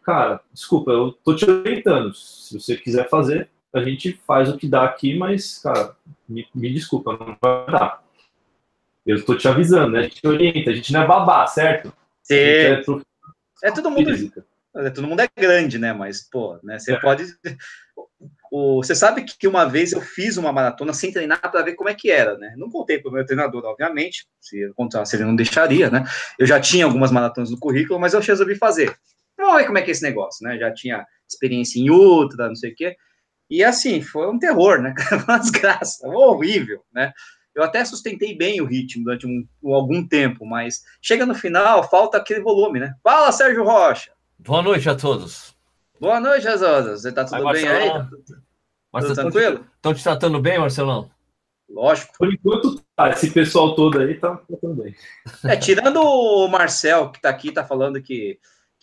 Cara, desculpa, eu tô te orientando. Se você quiser fazer, a gente faz o que dá aqui, mas, cara, me, me desculpa, não vai dar. Eu estou te avisando, né? A gente orienta, a gente não é babá, certo? Sim. É, prof... é, todo mundo. É, todo mundo é grande, né? Mas, pô, né? Você é. pode. o, você sabe que uma vez eu fiz uma maratona sem treinar para ver como é que era, né? Não contei para o meu treinador, obviamente, se, se ele não deixaria, né? Eu já tinha algumas maratonas no currículo, mas eu resolvi fazer. Vamos ver como é que é esse negócio, né? Já tinha experiência em ultra, não sei o quê. E assim, foi um terror, né? uma desgraça, horrível, né? Eu até sustentei bem o ritmo durante um, algum tempo, mas chega no final, falta aquele volume, né? Fala, Sérgio Rocha! Boa noite a todos. Boa noite, Azosas. Você tá tudo bem aí? Tá tudo, tudo tranquilo? Estão te tratando bem, Marcelão? Lógico. Por enquanto, tá. Esse pessoal todo aí tá tratando bem. É, tirando o Marcel, que tá aqui, tá falando que,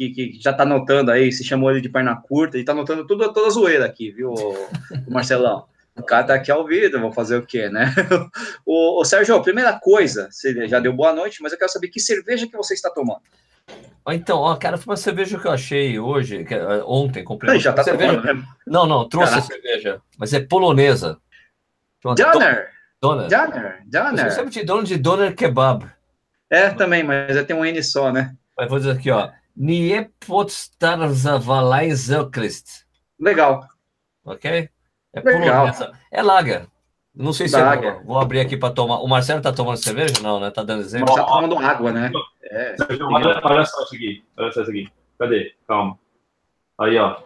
que, que já tá notando aí, se chamou ele de perna curta, e tá notando tudo, toda a zoeira aqui, viu, Marcelão? O cara tá aqui ao vivo, vou fazer o quê, né? o, o Sérgio, primeira coisa, você já deu boa noite, mas eu quero saber que cerveja que você está tomando. Então, ó, cara, foi uma cerveja que eu achei hoje, que, uh, ontem, comprei. Já tá cerveja. Tomando, né? Não, não, trouxe Caraca. a cerveja, mas é polonesa. Donner. Donner. Donner. Donner. Eu sempre te dono de Donner Kebab. É, também, mas é tem um N só, né? Mas vou dizer aqui, ó. Niepodstarzawalai Zelklist. Legal. Ok? É Legal. polonesa. É lager. Não sei se eu vou, vou, abrir aqui para tomar. O Marcelo tá tomando cerveja? Não, né? Tá dando exemplo. Tá tomando água, né? É. Olha, olha, só isso aqui. Olha só isso aqui. Cadê? Calma. Aí, ó.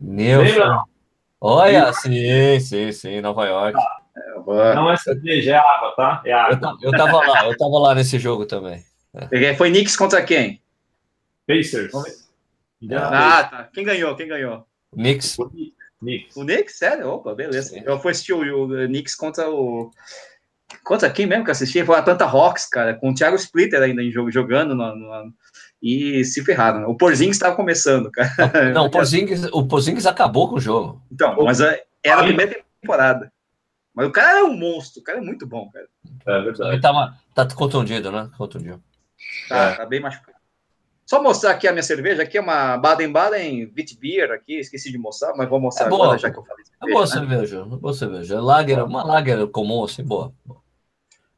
Meu Olha, sim, sim, sim, Nova York. Ah, não é cerveja, é água, tá? É água. Eu, eu tava lá, eu tava lá nesse jogo também. É. Foi Knicks contra quem? Pacers. Ah, tá. Quem ganhou? Quem ganhou? Knicks. Knicks. O Knicks? Sério? Opa, beleza. Sim. Eu fui assistir o, o Knicks contra o. Contra quem mesmo que assisti? Foi a Atlanta Hawks, cara, com o Thiago Splitter ainda em jogo, jogando no, no, e se ferraram. O Porzingis estava começando, cara. Não, o, Porzingis, o Porzingis acabou com o jogo. Então, mas é, era a primeira temporada. Mas o cara é um monstro, o cara é muito bom, cara. É verdade. Ele tá, tá contundido, né? Contundido. Tá, é. tá bem machucado. Só mostrar aqui a minha cerveja. Aqui é uma Baden-Baden Witbier aqui. Esqueci de mostrar, mas vou mostrar é boa, agora, já que eu falei. Cerveja, é boa né? cerveja, boa cerveja. Lager, uma lager comum, assim, boa.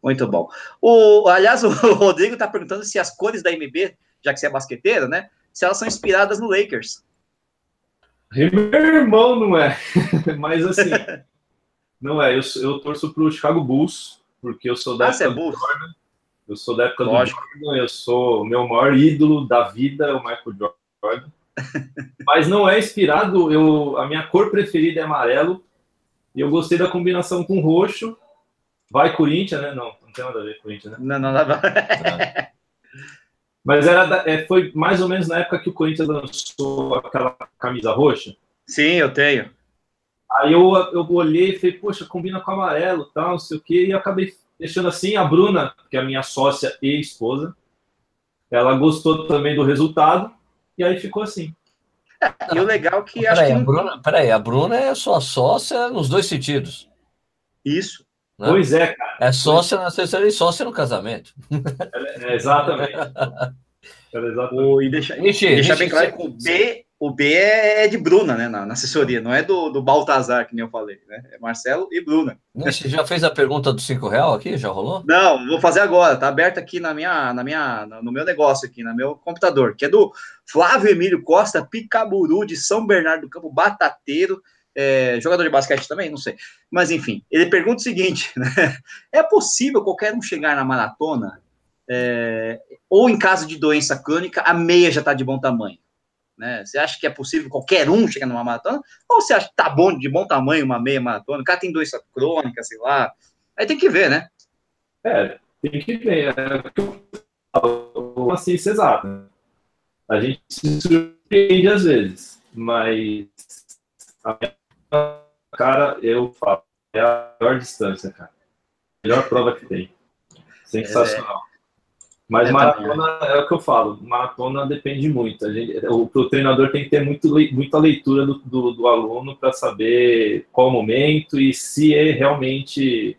Muito bom. O, aliás, o Rodrigo está perguntando se as cores da MB, já que você é basqueteiro, né? Se elas são inspiradas no Lakers. Meu irmão não é. Mas assim, não é. Eu, eu torço para o Chicago Bulls, porque eu sou da ah, época é Bulls. Jordan. Eu sou da época Lógico. do Jordan, eu sou o meu maior ídolo da vida, é o Michael Jordan. Mas não é inspirado, eu, a minha cor preferida é amarelo, e eu gostei da combinação com roxo. Vai Corinthians, né? Não, não tem nada a ver com Corinthians, né? Não, não nada. Mas era, é, foi mais ou menos na época que o Corinthians lançou aquela camisa roxa. Sim, eu tenho. Aí eu, eu olhei e falei, poxa, combina com amarelo, tal, não sei o quê, e acabei deixando assim, a Bruna, que é a minha sócia e esposa, ela gostou também do resultado, e aí ficou assim. É, e o legal é que peraí, acho que. A Bruna, peraí, a Bruna é sua sócia nos dois sentidos. Isso. Né? Pois é, cara. É sócia na terceira e sócia no casamento. É, exatamente. É exatamente. O, e deixa, deixa bem claro que o B o B é de Bruna, né, na, na, assessoria, não é do, do Baltazar, que nem eu falei, né? É Marcelo e Bruna. Você já fez a pergunta do cinco real aqui? Já rolou? Não, vou fazer agora, tá aberto aqui na minha, na minha, no meu negócio aqui, no meu computador, que é do Flávio Emílio Costa, Picaburu, de São Bernardo do Campo, batateiro, é, jogador de basquete também, não sei. Mas enfim, ele pergunta o seguinte, né? É possível qualquer um chegar na maratona, é, ou em caso de doença crônica, a meia já está de bom tamanho? Né? Você acha que é possível qualquer um chegar numa maratona? Ou você acha que tá bom, de bom tamanho, uma meia maratona? O cara tem doença crônica, sei lá. Aí tem que ver, né? É, tem que ver. É ciência exata. A gente se surpreende às vezes, mas a minha cara, eu falo, é a melhor distância, cara. Melhor prova que tem. Sensacional. Mas é maratona também. é o que eu falo, maratona depende muito. A gente, o, o treinador tem que ter muito, muita leitura do, do, do aluno para saber qual o momento e se é realmente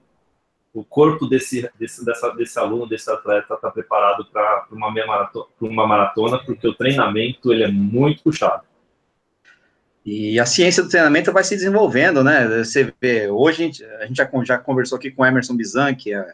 o corpo desse, desse, dessa, desse aluno, desse atleta está preparado para uma, maratona, uma maratona, porque o treinamento ele é muito puxado. E a ciência do treinamento vai se desenvolvendo, né? Você vê, hoje a gente, a gente já, já conversou aqui com o Emerson Bizan, que é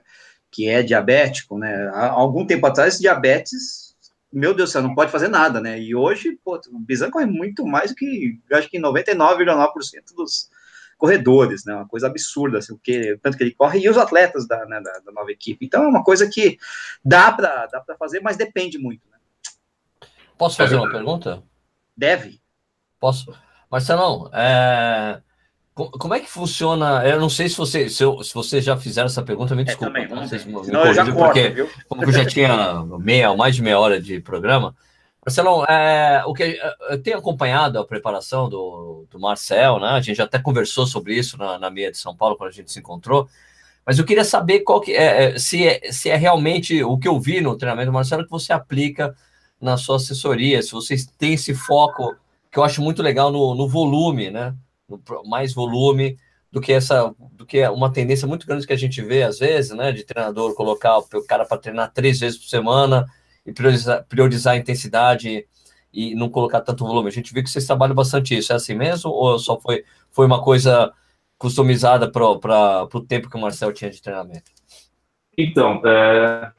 que é diabético, né? Há algum tempo atrás, diabetes meu Deus do céu, não pode fazer nada, né? E hoje, pô, o Bizan corre muito mais do que, acho que 99,9% dos corredores, né? Uma coisa absurda, assim, o que, tanto que ele corre, e os atletas da, né, da, da nova equipe. Então é uma coisa que dá para dá fazer, mas depende muito, né? Posso fazer uma pergunta? Deve. Posso? Marcelão, é... como é que funciona? Eu não sei se você, se, eu, se você já fizeram essa pergunta, me desculpa. É, também, tá? me, me porque viu? como eu já tinha meia, mais de meia hora de programa. Marcelão, é, o que eu tenho acompanhado a preparação do, do Marcel, né? A gente já até conversou sobre isso na, na meia de São Paulo quando a gente se encontrou. Mas eu queria saber qual que é, é se é, se é realmente o que eu vi no treinamento do Marcelo que você aplica na sua assessoria, se vocês têm esse foco que eu acho muito legal no, no volume, né? Mais volume do que essa, do que uma tendência muito grande que a gente vê às vezes, né? De treinador colocar o cara para treinar três vezes por semana e priorizar, priorizar a intensidade e não colocar tanto volume. A gente viu que vocês trabalham bastante isso. É assim mesmo ou só foi, foi uma coisa customizada para o tempo que o Marcel tinha de treinamento? Então, é,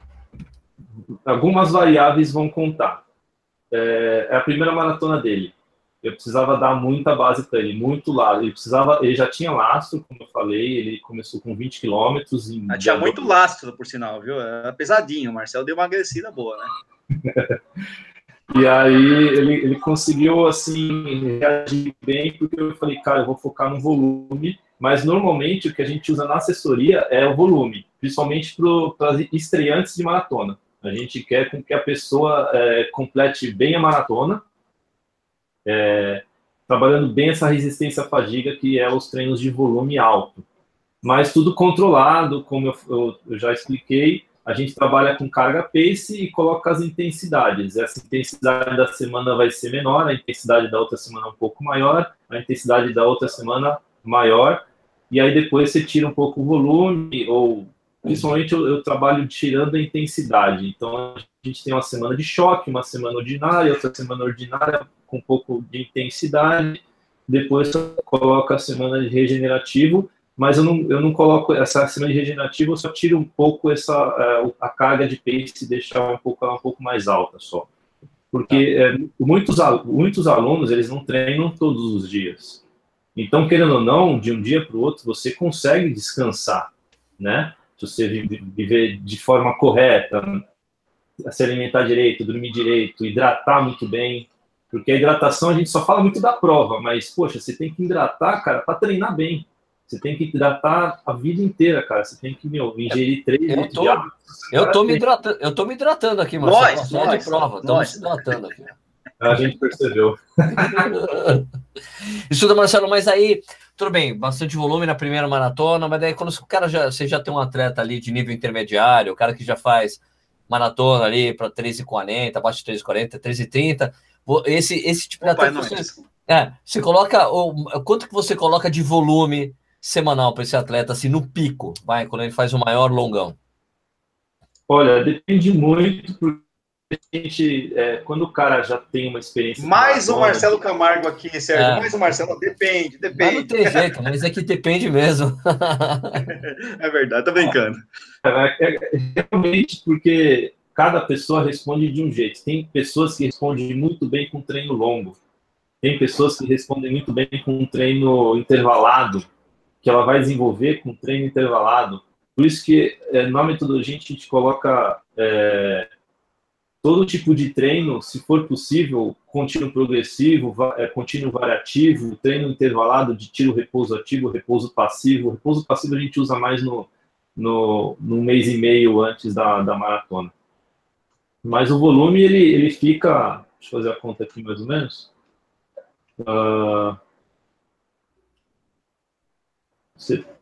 algumas variáveis vão contar. É, é a primeira maratona dele eu precisava dar muita base para ele, muito lastro. Ele precisava, ele já tinha lastro, como eu falei, ele começou com 20 quilômetros. Ah, tinha muito lastro, por sinal, viu? Era pesadinho. O Marcel deu uma agressiva boa, né? e aí ele, ele conseguiu assim reagir bem, porque eu falei, cara, eu vou focar no volume. Mas normalmente o que a gente usa na assessoria é o volume, principalmente para estreantes de maratona. A gente quer com que a pessoa é, complete bem a maratona é, trabalhando bem essa resistência à fadiga, que é os treinos de volume alto. Mas tudo controlado, como eu, eu, eu já expliquei, a gente trabalha com carga pace e coloca as intensidades. Essa intensidade da semana vai ser menor, a intensidade da outra semana um pouco maior, a intensidade da outra semana maior, e aí depois você tira um pouco o volume, ou principalmente eu, eu trabalho tirando a intensidade. Então a gente tem uma semana de choque, uma semana ordinária, outra semana ordinária, com um pouco de intensidade, depois coloca a semana de regenerativo, mas eu não, eu não coloco essa semana de regenerativo, eu só tiro um pouco essa a, a carga de pace e deixar um pouco um pouco mais alta só. Porque tá. é, muitos, muitos alunos, eles não treinam todos os dias. Então, querendo ou não, de um dia para o outro, você consegue descansar, né? Se você viver de forma correta, se alimentar direito, dormir direito, hidratar muito bem, porque a hidratação a gente só fala muito da prova, mas, poxa, você tem que hidratar, cara, para treinar bem. Você tem que hidratar a vida inteira, cara. Você tem que, meu, ingerir três eu litros tô, de água. Eu tô, me hidratando, eu tô me hidratando aqui, mas nós, nós, de prova. Estamos me hidratando aqui. A gente percebeu. Estuda, Marcelo, mas aí, tudo bem, bastante volume na primeira maratona, mas daí quando o cara já, você já tem um atleta ali de nível intermediário, o cara que já faz maratona ali para 3,40, abaixo de 3,40, 3,30, esse, esse tipo de atleta. Você, é, você coloca. O, quanto que você coloca de volume semanal para esse atleta, assim, no pico, vai, quando ele faz o maior longão? Olha, depende muito, porque a gente, é, quando o cara já tem uma experiência. Mais o Marcelo Camargo aqui, Sérgio. É. Mais o Marcelo, depende, depende. Mas não tem jeito, mas é que depende mesmo. é verdade, tô brincando. É, é, é, realmente, porque cada pessoa responde de um jeito. Tem pessoas que respondem muito bem com treino longo. Tem pessoas que respondem muito bem com treino intervalado, que ela vai desenvolver com treino intervalado. Por isso que é, na metodologia a gente coloca é, todo tipo de treino, se for possível, contínuo progressivo, é, contínuo variativo, treino intervalado de tiro repouso ativo, repouso passivo. Repouso passivo a gente usa mais no, no, no mês e meio antes da, da maratona. Mas o volume, ele, ele fica, deixa eu fazer a conta aqui mais ou menos, uh,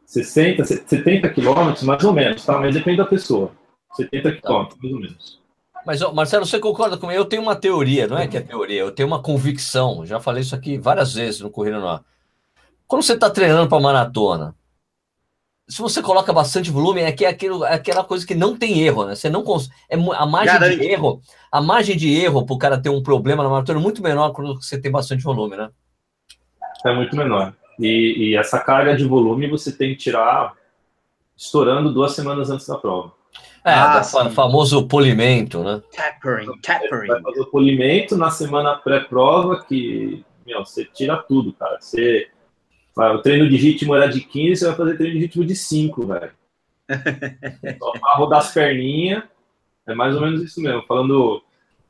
60, 70 quilômetros, mais ou menos, tá? Mas depende da pessoa. 70 quilômetros, mais ou menos. Mas, Marcelo, você concorda comigo? Eu tenho uma teoria, não é que é teoria, eu tenho uma convicção. Já falei isso aqui várias vezes no Corrida no Ar. Quando você está treinando para maratona, se você coloca bastante volume, é, que é, aquilo, é aquela coisa que não tem erro, né? Você não cons... é a margem Garante. de erro, a margem de erro para o cara ter um problema na maratona é muito menor quando você tem bastante volume, né? É muito menor. E, e, essa carga de volume você tem que tirar estourando duas semanas antes da prova. É, ah, famoso polimento, né? Tapering, tapering. Vai fazer o polimento na semana pré-prova, que, meu, você tira tudo, cara. Você, o treino de ritmo era de 15, você vai fazer treino de ritmo de 5, velho. Só rodar as perninhas, é mais ou menos isso mesmo. Falando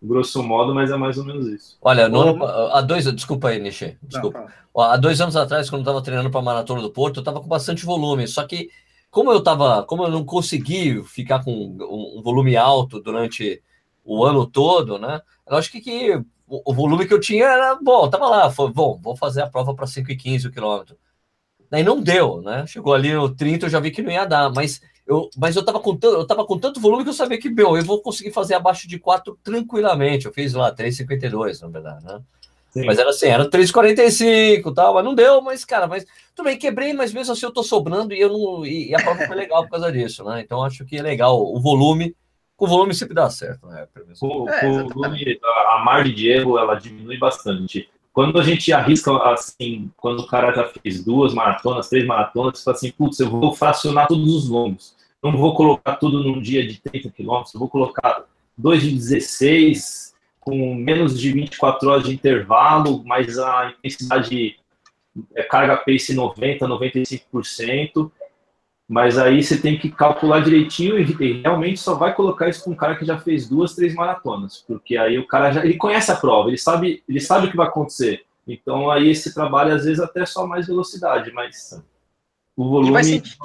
grosso modo, mas é mais ou menos isso. Olha, no, há dois, desculpa aí, Nishi, desculpa. Não, há dois anos atrás, quando eu estava treinando para a Maratona do Porto, eu estava com bastante volume, só que como eu tava, como eu não consegui ficar com um, volume alto durante o ano todo, né? Eu acho que, que o, volume que eu tinha era bom, tava lá, foi bom, vou fazer a prova para 5 e 15 o quilômetro. Daí não deu, né? Chegou ali no 30, eu já vi que não ia dar, mas eu, mas eu tava com eu tava com tanto volume que eu sabia que, meu, eu vou conseguir fazer abaixo de 4 tranquilamente. Eu fiz lá 3,52, na verdade, né? Sim. Mas era assim, era 3,45 tal, mas não deu, mas, cara, mas tudo bem, quebrei, mas mesmo assim eu tô sobrando e eu não. E, a prova foi legal por causa disso, né? Então acho que é legal o volume. Com o volume sempre dá certo, né? O, é, o volume, a margem de erro, ela diminui bastante. Quando a gente arrisca, assim, quando o cara já fez duas maratonas, três maratonas, você fala assim, putz, eu vou fracionar todos os longos. Não vou colocar tudo num dia de 30 quilômetros, eu vou colocar dois de 16, com menos de 24 horas de intervalo, mas a intensidade é, carga pace 90, 95%, mas aí você tem que calcular direitinho e realmente só vai colocar isso com um cara que já fez duas, três maratonas, porque aí o cara já ele conhece a prova, ele sabe, ele sabe o que vai acontecer. Então aí esse trabalho às vezes até só mais velocidade, mas o volume vai sentir,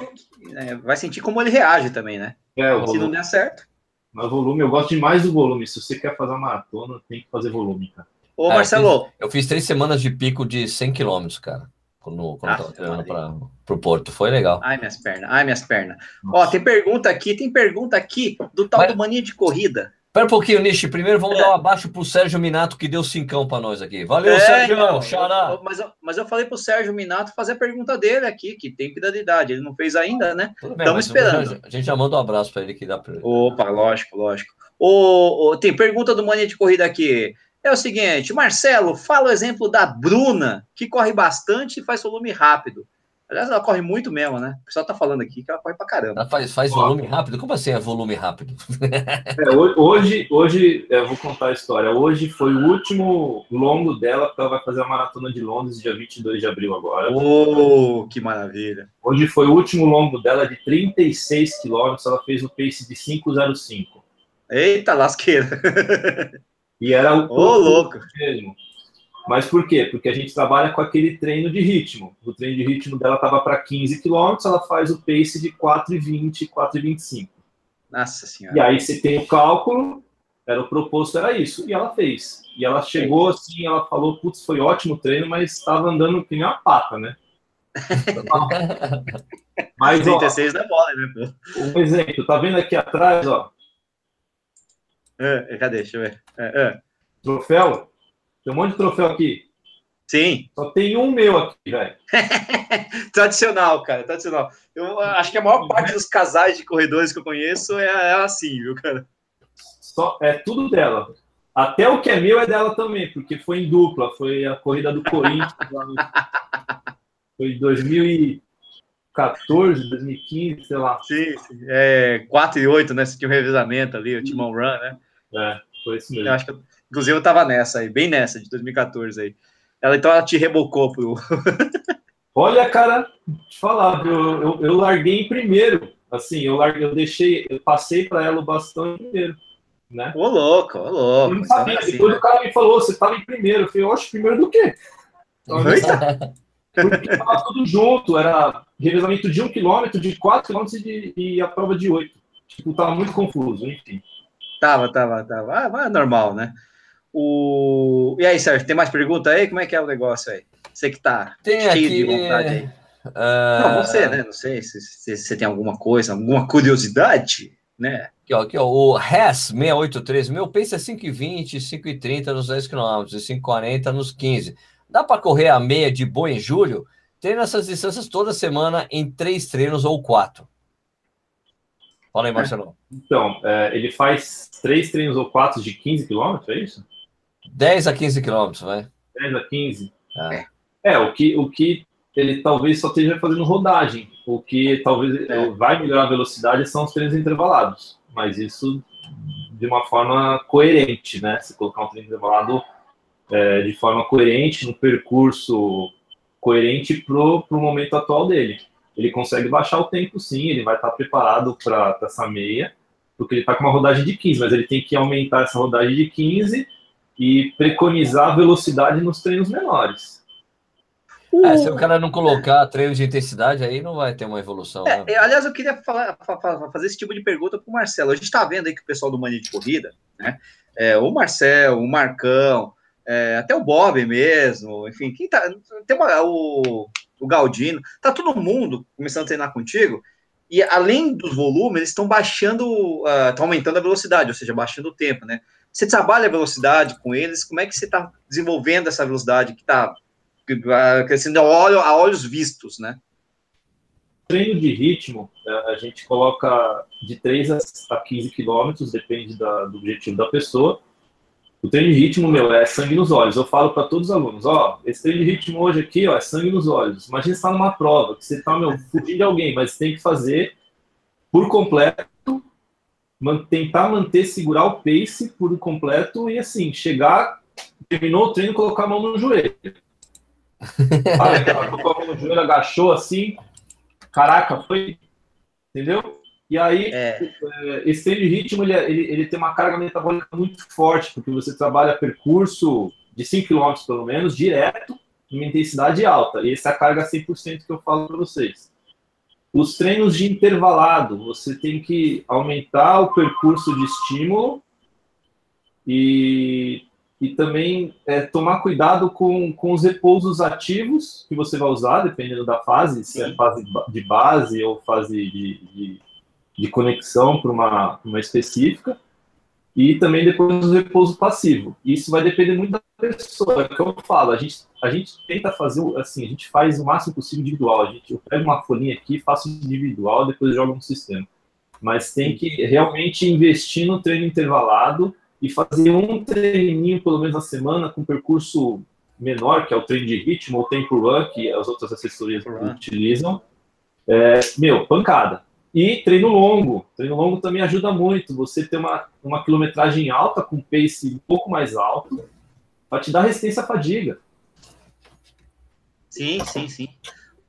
é, vai sentir, como ele reage também, né? É, Se volume. não der certo. Mas volume, eu gosto demais do volume. Se você quer fazer uma maratona, tem que fazer volume, cara. Ô, é, Marcelo. Eu fiz, eu fiz, três semanas de pico de 100 km, cara. Quando, quando ah, tava treinando para o Porto. Foi legal. Ai, minhas pernas. Ai, minhas pernas. Ó, tem pergunta aqui, tem pergunta aqui do tal Mas... do Mania de Corrida. Espera um pouquinho, Nishi. Primeiro vamos é. dar um abaixo pro Sérgio Minato, que deu cincão para nós aqui. Valeu, é, Sérgio. Não, xará. mas, eu, mas eu falei pro Sérgio Minato fazer a pergunta dele aqui, que tem que dar de idade. Ele não fez ainda, né? Estamos esperando. A gente já manda um abraço para ele que dá para Opa, lógico, lógico. O, o, tem pergunta do Mania de Corrida aqui. É o seguinte, Marcelo, fala o exemplo da Bruna, que corre bastante e faz volume rápido. Aliás, ela corre muito mesmo, né? O pessoal tá falando aqui que ela corre pra caramba. Ela faz, faz volume rápido? Como assim é volume rápido? É, hoje, hoje, eu vou contar a história. Hoje foi o último longo dela, porque ela vai fazer a maratona de Londres, dia 22 de abril agora. Oh, que maravilha! Hoje foi o último longo dela de 36 quilômetros, ela fez o pace de 5,05. Eita, lasqueira! E era o oh, louco mesmo. Mas por quê? Porque a gente trabalha com aquele treino de ritmo. O treino de ritmo dela estava para 15 km, ela faz o pace de 4,20, 4,25. Nossa Senhora. E aí você tem o cálculo, era o proposto, era isso. E ela fez. E ela chegou assim, ela falou, putz, foi ótimo o treino, mas estava andando que nem uma pata, né? mas, 36 ó, da bola, né? Um exemplo, tá vendo aqui atrás, ó? É, cadê? Deixa eu ver. É, é. Troféu? Tem um monte de troféu aqui. Sim. Só tem um meu aqui, velho. tradicional, cara, tradicional. Eu acho que a maior parte dos casais de corredores que eu conheço é, é assim, viu, cara? Só, é tudo dela. Até o que é meu é dela também, porque foi em dupla. Foi a corrida do Corinthians. no... Foi em 2014, 2015, sei lá. Sim, sim. É, 4 e 8, né? Você tinha um revezamento ali, o Timão Run, né? É, foi isso mesmo. Eu acho que Inclusive, eu tava nessa aí, bem nessa, de 2014 aí. Ela, então, ela te rebocou pro... Olha, cara, te falar, eu, eu, eu, larguei em primeiro. Assim, eu larguei, eu deixei, eu passei para ela o bastão primeiro. Né? Ô, louco, ô, louco. Eu não sabia. Assim, Depois né? o cara me falou, você estava em primeiro. Eu falei, oxe, primeiro do quê? Porque estava tudo junto, era revezamento de um quilômetro, de quatro quilômetros e, e a prova de oito. Tipo, tava muito confuso, enfim. Tava, tava, tava. Ah, mas é normal, né? O... E aí, Sérgio, tem mais pergunta aí? Como é que é o negócio aí? Você que tá tem cheio aqui... de vontade aí. Uh... Não, você, né? Não sei se, se, se, tem alguma coisa, alguma curiosidade, né? Aqui, ó, aqui, ó, o RES 683, meu pace é 5,20, 5,30 nos 10 km e 5,40 nos 15. Dá para correr a meia de boa em julho? Treino essas distâncias toda semana em três treinos ou quatro. Fala aí, Marcelo. Então, é, ele faz três treinos ou quatro de 15 km, é isso? 10 a 15 quilômetros, vai. 10 a 15. Ah. É, o que, o que ele talvez só esteja fazendo rodagem. O que talvez é. vai melhorar a velocidade são os treinos intervalados. mas isso de uma forma coerente, né? Se colocar um treino intervalado é, de forma coerente, no percurso coerente para o momento atual dele. Ele consegue baixar o tempo, sim, ele vai estar preparado para essa meia, porque ele está com uma rodagem de 15, mas ele tem que aumentar essa rodagem de 15 e preconizar a velocidade nos treinos menores. É, se o cara não colocar treino de intensidade, aí não vai ter uma evolução. É, né? Aliás, eu queria falar, fazer esse tipo de pergunta para o Marcelo. A gente está vendo aí que o pessoal do Mania de Corrida, né? É, o Marcel, o Marcão, é, até o Bob mesmo, enfim, quem tá. Tem uma, o, o Galdino, tá todo mundo começando a treinar contigo. E além dos volumes, eles estão baixando, uh, aumentando a velocidade, ou seja, baixando o tempo, né? Você trabalha a velocidade com eles? Como é que você está desenvolvendo essa velocidade que está crescendo a, olho, a olhos vistos, né? Treino de ritmo, é, a gente coloca de 3 a 15 quilômetros, depende da, do objetivo da pessoa. O treino de ritmo, meu, é sangue nos olhos. Eu falo para todos os alunos, ó, esse treino de ritmo hoje aqui, ó, é sangue nos olhos. Imagina você está numa prova, que você está, meu, fugindo de alguém, mas tem que fazer por completo, tentar manter, segurar o pace por completo e, assim, chegar, terminou o treino, colocar a mão no joelho. Olha, colocou a mão no joelho, agachou assim. Caraca, foi. Entendeu? E aí, é. é esse treino de ritmo, ele, é, ele, ele, tem uma carga metabólica muito forte, porque você trabalha percurso de 5 km pelo menos, direto, em uma intensidade alta. E essa é a carga 100% que eu falo para vocês. Os treinos de intervalado, você tem que aumentar o percurso de estímulo e e também é, tomar cuidado com, com os repousos ativos que você vai usar, dependendo da fase, se é fase de base ou fase de, de, de conexão para uma, uma específica, e também depois o repouso passivo. Isso vai depender muito da pessoa, é o que eu falo, a gente, a gente tenta fazer, assim, a gente faz o máximo possível individual, a gente, eu pego uma folhinha aqui, faço individual, depois jogo no sistema. Mas tem que realmente investir no treino intervalado, e fazer um treininho pelo menos na semana com percurso menor, que é o treino de ritmo ou tempo run, que as outras assessorias utilizam, é, meu, pancada. E treino longo. Treino longo também ajuda muito. Você ter uma, uma quilometragem alta, com pace um pouco mais alto, para te dar resistência à fadiga. Sim, sim, sim.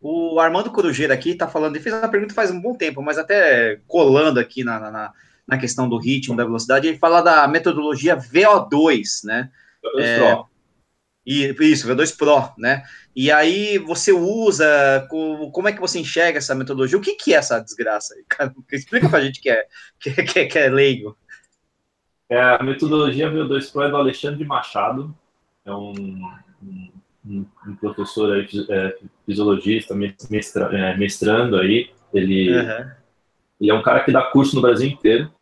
O Armando Corujeira aqui está falando, ele fez uma pergunta faz um bom tempo, mas até colando aqui na, na, na questão do ritmo, da velocidade, ele fala da metodologia VO2, né? VO2 é. E, isso, VO2 Pro, né? E aí você usa, como é que você enxerga essa metodologia? O que, que é essa desgraça cara? Explica pra gente que é, que, é, que é, que é leigo. É, a metodologia VO2 Pro é do Alexandre Machado, é um, um, um professor aí, é, fisiologista, mestra, é, mestrando aí, ele... Uhum ele é um cara que dá curso no Brasil inteiro.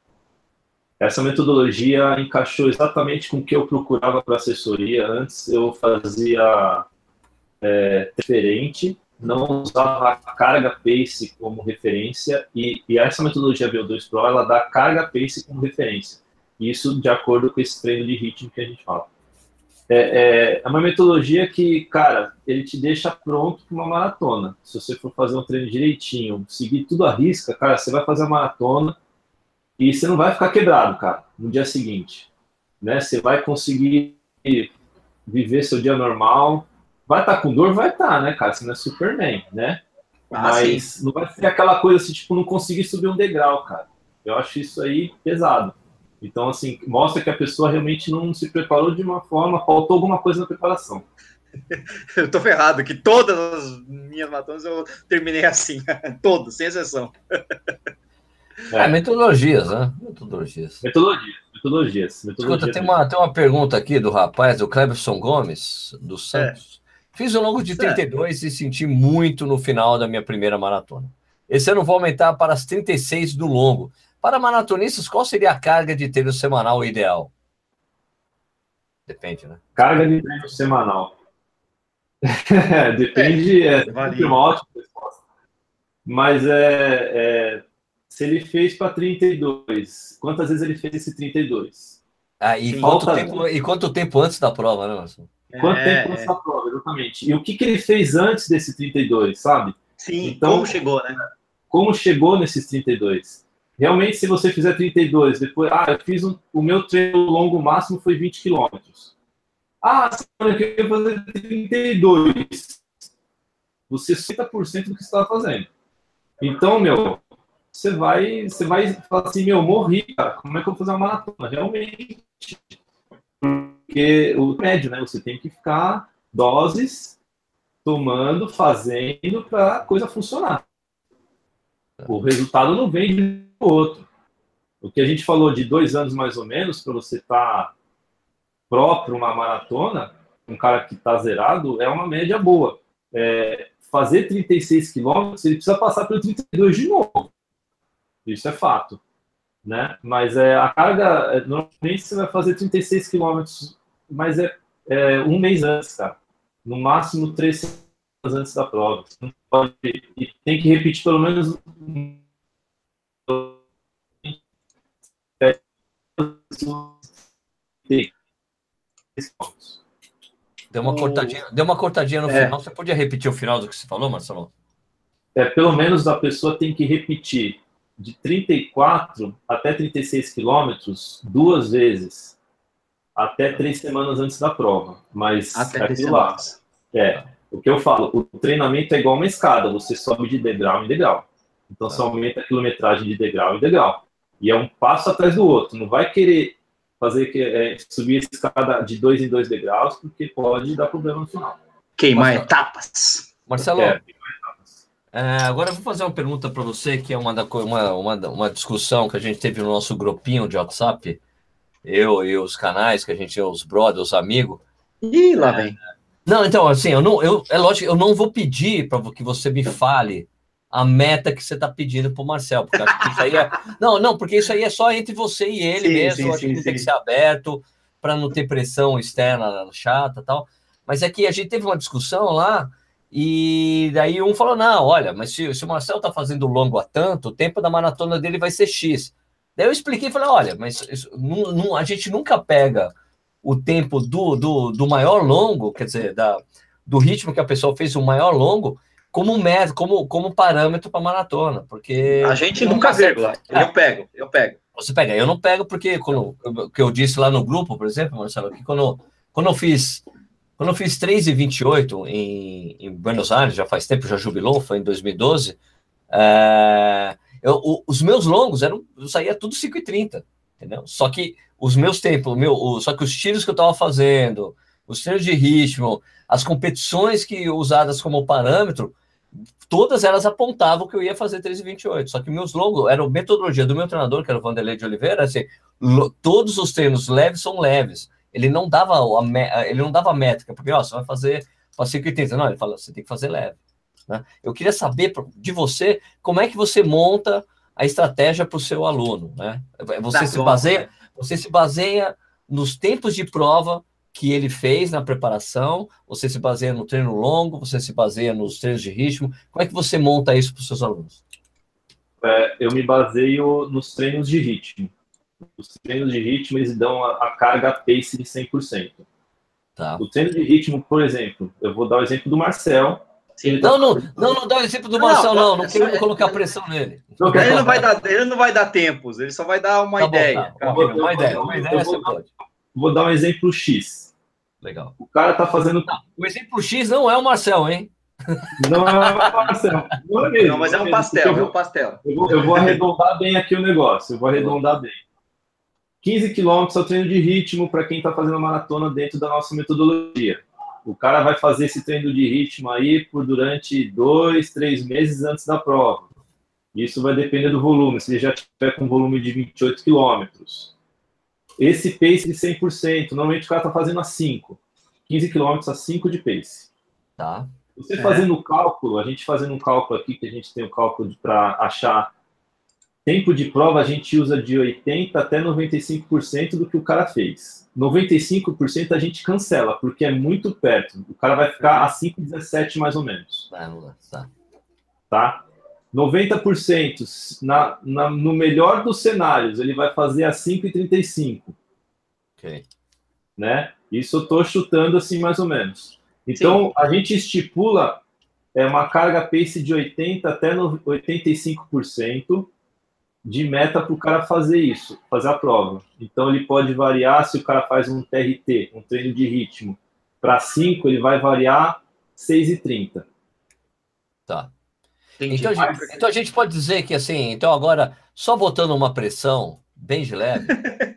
Essa metodologia encaixou exatamente com o que eu procurava para assessoria. Antes eu fazia é, diferente, não usava a carga pace como referência e, e essa metodologia VO2 Pro ela dá carga pace como referência. Isso de acordo com esse treino de ritmo que a gente fala. É, é, é, uma metodologia que, cara, ele te deixa pronto para uma maratona. Se você for fazer um treino direitinho, seguir tudo à risca, cara, você vai fazer a maratona e você não vai ficar quebrado, cara, no dia seguinte. Né? Você vai conseguir viver seu dia normal. Vai estar tá com dor? Vai estar, tá, né, cara? Você não é Superman, né? Ah, Mas sim. não vai ser aquela coisa assim, tipo, não conseguir subir um degrau, cara. Eu acho isso aí pesado. Então, assim, mostra que a pessoa realmente não se preparou de uma forma, faltou alguma coisa na preparação. eu tô ferrado, que todas as minhas maratonas eu terminei assim, todas, sem exceção. É, metodologias, né? Metodologias. Metodologias, metodologias. metodologias Escuta, tem uma, tem uma pergunta aqui do rapaz, do Cleberson Gomes, do Santos. É. Fiz um longo de 32 é. e senti muito no final da minha primeira maratona. Esse ano vou aumentar para as 36 do longo. Para maratonistas, qual seria a carga de treino semanal ideal? Depende, né? Carga de treino semanal. Depende, é, é uma ótima resposta. Mas é, é se ele fez para 32, quantas vezes ele fez esse 32? Ah, e, quanto tempo, e quanto tempo antes da prova, né, Marcelo? Quanto é, tempo antes da prova, exatamente. E o que, que ele fez antes desse 32, sabe? Sim, então, como chegou, né? Como chegou nesses 32? realmente, se você fizer 32, depois, ah, eu fiz um, o meu treino longo máximo foi 20 quilômetros. Ah, semana que eu vou fazer 32. Você 60% do que você estava fazendo. Então, meu, você vai, você vai falar assim, meu, morri, cara, como é que eu vou fazer uma maratona? Realmente. Porque o médio, né? Você tem que ficar doses tomando, fazendo para a coisa funcionar. O resultado não vem de outro. O que a gente falou de dois anos mais ou menos para você estar tá próprio uma maratona, um cara que está zerado, é uma média boa. É, fazer 36 quilômetros, ele precisa passar pelo 32 de novo. Isso é fato. Né? Mas é, a carga, é, normalmente você vai fazer 36 quilômetros, mas é, é, um mês antes, cara. No máximo três semanas antes da prova. Pode, e tem que repetir pelo menos Deu uma cortadinha, deu uma cortadinha no é. final. Você podia repetir o final do que você falou, Marcelo? É, pelo menos a pessoa tem que repetir de 34 até 36 quilômetros duas vezes, até três semanas antes da prova. Mas até aquilo lá. É, o que eu falo, o treinamento é igual uma escada, você sobe de degrau em degrau. Então você aumenta a quilometragem de degrau em degrau. E é um passo atrás do outro. Não vai querer fazer que é, subir a escada de dois em dois degraus, porque pode dar problema no final. Queimar Marcelo, etapas. Marcelo, é, é, agora eu vou fazer uma pergunta para você, que é uma, da, uma, uma, uma discussão que a gente teve no nosso grupinho de WhatsApp, eu e os canais, que a gente, os brothers, os amigos. Ih, lá vem. É, não, então, assim, eu não, eu, é lógico, eu não vou pedir para que você me fale a meta que você está pedindo para o Marcel, porque acho que isso aí é. Não, não, porque isso aí é só entre você e ele sim, mesmo. Sim, acho sim, que tem que ser aberto para não ter pressão externa chata tal. Mas é que a gente teve uma discussão lá e daí um falou: não, olha, mas se, se o Marcel está fazendo longo há tanto, o tempo da maratona dele vai ser X. Daí eu expliquei e falei: olha, mas isso, não, não, a gente nunca pega o tempo do, do, do maior longo, quer dizer, da, do ritmo que a pessoa fez o maior longo, como método, como, como parâmetro para maratona, porque a gente nunca vírgula. É. Eu pego, eu pego. Você pega, eu não pego porque quando que eu disse lá no grupo, por exemplo, Marcelo, que quando quando eu fiz quando eu fiz 3,28 em, em Buenos Aires, já faz tempo, já jubilou, foi em 2012, é, eu, o, os meus longos eram, eu saía tudo 5,30, entendeu? Só que os meus tempos, meu, o, só que os tiros que eu estava fazendo, os treinos de ritmo, as competições que usadas como parâmetro, todas elas apontavam que eu ia fazer 3,28. Só que meus longos, era a metodologia do meu treinador, que era o Vanderlei de Oliveira, assim, todos os treinos leves são leves ele não dava a, ele não dava métrica, porque ó, você vai fazer para 5,80. Não, ele fala, você tem que fazer leve. Né? Eu queria saber de você como é que você monta a estratégia para o seu aluno. Né? Você, se baseia, você se baseia nos tempos de prova que ele fez na preparação, você se baseia no treino longo, você se baseia nos treinos de ritmo. Como é que você monta isso para os seus alunos? É, eu me baseio nos treinos de ritmo os treinos de ritmo eles dão a, a carga pace de 100%. Tá. O treino de ritmo, por exemplo, eu vou dar o exemplo do Marcel. Sim, não, não, não, não dá o exemplo do Marcel, não. Não, não quero colocar pressão nele. Ele não, vai dar, ele não vai dar tempos, ele só vai dar uma tá ideia. Bom, tá. Uma, ideia, uma ideia vou, pode. Vou dar um exemplo X. Legal. O cara tá fazendo. Não, o exemplo X não é o Marcel, hein? Não é o Marcel. Não, é mesmo, não mas é um pastel, é um pastel. Eu vou, eu vou arredondar bem aqui o negócio. Eu vou arredondar bem. 15 quilômetros é o treino de ritmo para quem está fazendo maratona dentro da nossa metodologia. O cara vai fazer esse treino de ritmo aí por durante dois, três meses antes da prova. Isso vai depender do volume. Se ele já tiver com volume de 28 quilômetros, esse pace de 100%, normalmente o cara está fazendo a 5. 15 quilômetros a 5 de pace. Tá. Você é. fazendo o cálculo, a gente fazendo um cálculo aqui, que a gente tem o um cálculo para achar Tempo de prova a gente usa de 80% até 95% do que o cara fez. 95% a gente cancela, porque é muito perto. O cara vai ficar a 5,17 mais ou menos. Tá. tá? 90% na, na, no melhor dos cenários, ele vai fazer a 5,35. Ok. Né? Isso eu estou chutando assim mais ou menos. Então, Sim. a gente estipula é, uma carga pace de 80% até 85%. De meta para o cara fazer isso, fazer a prova. Então ele pode variar se o cara faz um TRT, um treino de ritmo, para 5, ele vai variar 6,30. Tá. Então a, gente, então a gente pode dizer que assim, então agora, só botando uma pressão bem de leve,